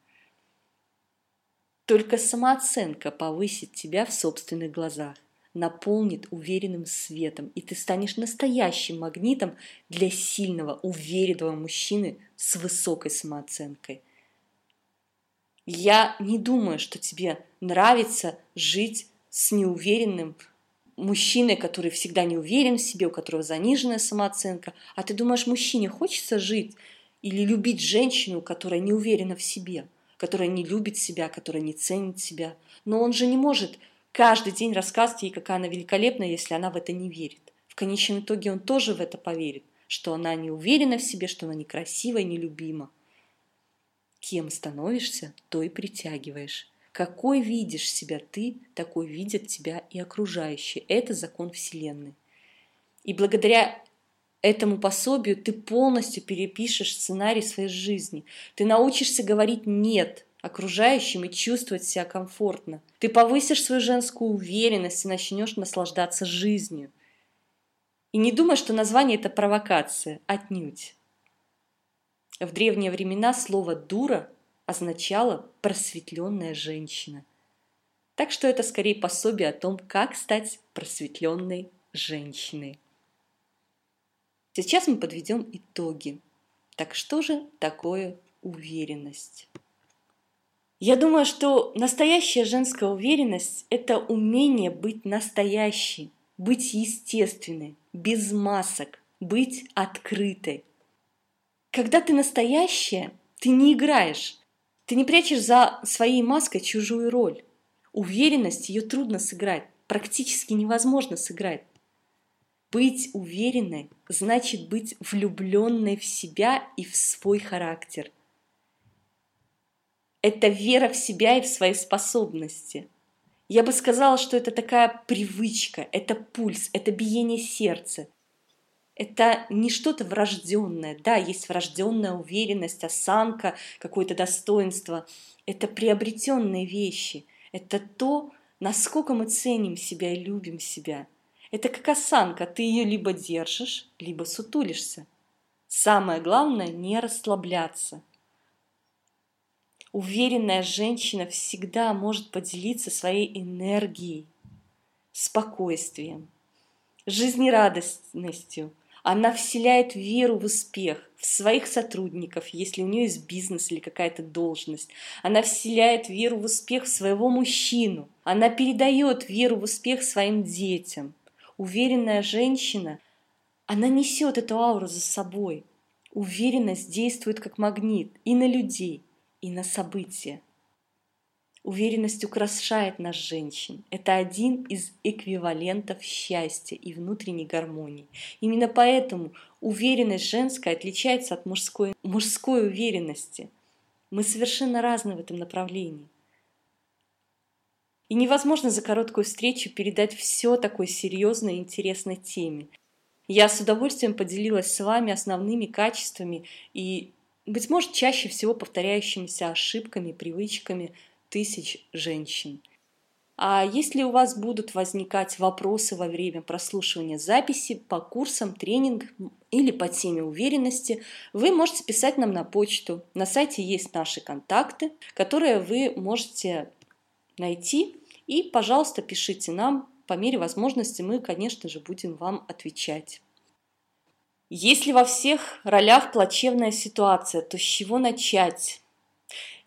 Только самооценка повысит тебя в собственных глазах, наполнит уверенным светом, и ты станешь настоящим магнитом для сильного, уверенного мужчины с высокой самооценкой. Я не думаю, что тебе нравится жить с неуверенным мужчиной, который всегда не уверен в себе, у которого заниженная самооценка, а ты думаешь, мужчине хочется жить или любить женщину, которая не уверена в себе, которая не любит себя, которая не ценит себя. Но он же не может каждый день рассказывать ей, какая она великолепная, если она в это не верит. В конечном итоге он тоже в это поверит, что она не уверена в себе, что она некрасивая, нелюбима. Кем становишься, то и притягиваешь. Какой видишь себя ты, такой видят тебя и окружающие. Это закон Вселенной. И благодаря этому пособию ты полностью перепишешь сценарий своей жизни. Ты научишься говорить «нет» окружающим и чувствовать себя комфортно. Ты повысишь свою женскую уверенность и начнешь наслаждаться жизнью. И не думай, что название – это провокация, отнюдь. В древние времена слово «дура» означало «просветленная женщина». Так что это скорее пособие о том, как стать просветленной женщиной. Сейчас мы подведем итоги. Так что же такое уверенность? Я думаю, что настоящая женская уверенность – это умение быть настоящей, быть естественной, без масок, быть открытой. Когда ты настоящая, ты не играешь, ты не прячешь за своей маской чужую роль. Уверенность ее трудно сыграть, практически невозможно сыграть. Быть уверенной значит быть влюбленной в себя и в свой характер. Это вера в себя и в свои способности. Я бы сказала, что это такая привычка, это пульс, это биение сердца, это не что-то врожденное. Да, есть врожденная уверенность, осанка, какое-то достоинство. Это приобретенные вещи. Это то, насколько мы ценим себя и любим себя. Это как осанка, ты ее либо держишь, либо сутулишься. Самое главное – не расслабляться. Уверенная женщина всегда может поделиться своей энергией, спокойствием, жизнерадостностью – она вселяет веру в успех, в своих сотрудников, если у нее есть бизнес или какая-то должность. Она вселяет веру в успех в своего мужчину. Она передает веру в успех своим детям. Уверенная женщина, она несет эту ауру за собой. Уверенность действует как магнит и на людей, и на события. Уверенность украшает нас женщин. Это один из эквивалентов счастья и внутренней гармонии. Именно поэтому уверенность женская отличается от мужской, мужской уверенности. Мы совершенно разные в этом направлении. И невозможно за короткую встречу передать все такой серьезной и интересной теме. Я с удовольствием поделилась с вами основными качествами и, быть может, чаще всего повторяющимися ошибками, привычками – тысяч женщин. А если у вас будут возникать вопросы во время прослушивания записи по курсам, тренинг или по теме уверенности, вы можете писать нам на почту. На сайте есть наши контакты, которые вы можете найти. И, пожалуйста, пишите нам. По мере возможности мы, конечно же, будем вам отвечать. Если во всех ролях плачевная ситуация, то с чего начать?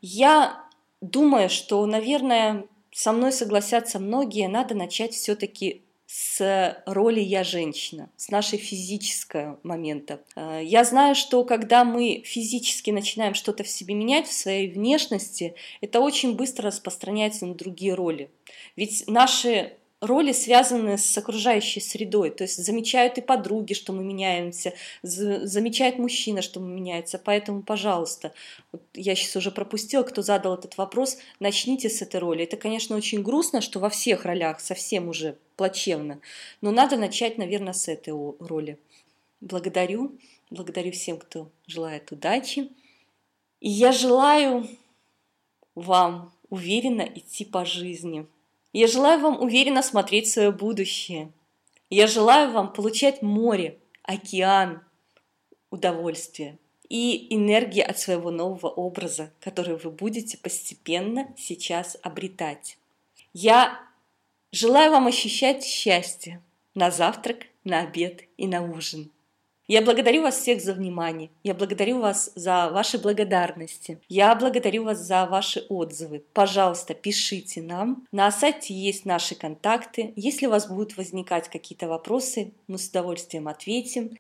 Я думаю, что, наверное, со мной согласятся многие, надо начать все-таки с роли «я женщина», с нашей физического момента. Э, я знаю, что когда мы физически начинаем что-то в себе менять, в своей внешности, это очень быстро распространяется на другие роли. Ведь наши роли связаны с окружающей средой. То есть замечают и подруги, что мы меняемся, замечает мужчина, что мы меняемся. Поэтому, пожалуйста, вот я сейчас уже пропустила, кто задал этот вопрос, начните с этой роли. Это, конечно, очень грустно, что во всех ролях совсем уже плачевно, но надо начать, наверное, с этой роли. Благодарю, благодарю всем, кто желает удачи. И я желаю вам уверенно идти по жизни – Я желаю вам уверенно смотреть свое будущее. Я желаю вам получать море, океан, удовольствие и энергии от своего нового образа, который вы будете постепенно сейчас обретать. Я желаю вам ощущать счастье на завтрак, на обед и на ужин. Я благодарю вас всех за внимание. Я благодарю вас за ваши благодарности. Я благодарю вас за ваши отзывы. Пожалуйста, пишите нам. На сайте есть наши контакты. Если у вас будут возникать какие-то вопросы, мы с удовольствием ответим.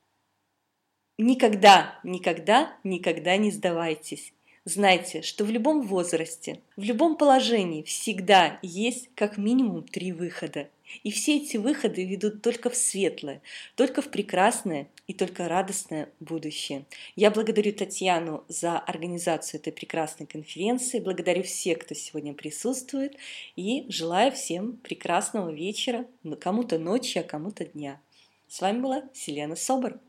Никогда, никогда, никогда не сдавайтесь. Знайте, что в любом возрасте, в любом положении всегда есть как минимум три выхода. И все эти выходы ведут только в светлое, только в прекрасное и только радостное будущее. Я благодарю Татьяну за организацию этой прекрасной конференции, благодарю всех, кто сегодня присутствует, и желаю всем прекрасного вечера, кому-то ночи, а кому-то дня. С вами была Селена Собор.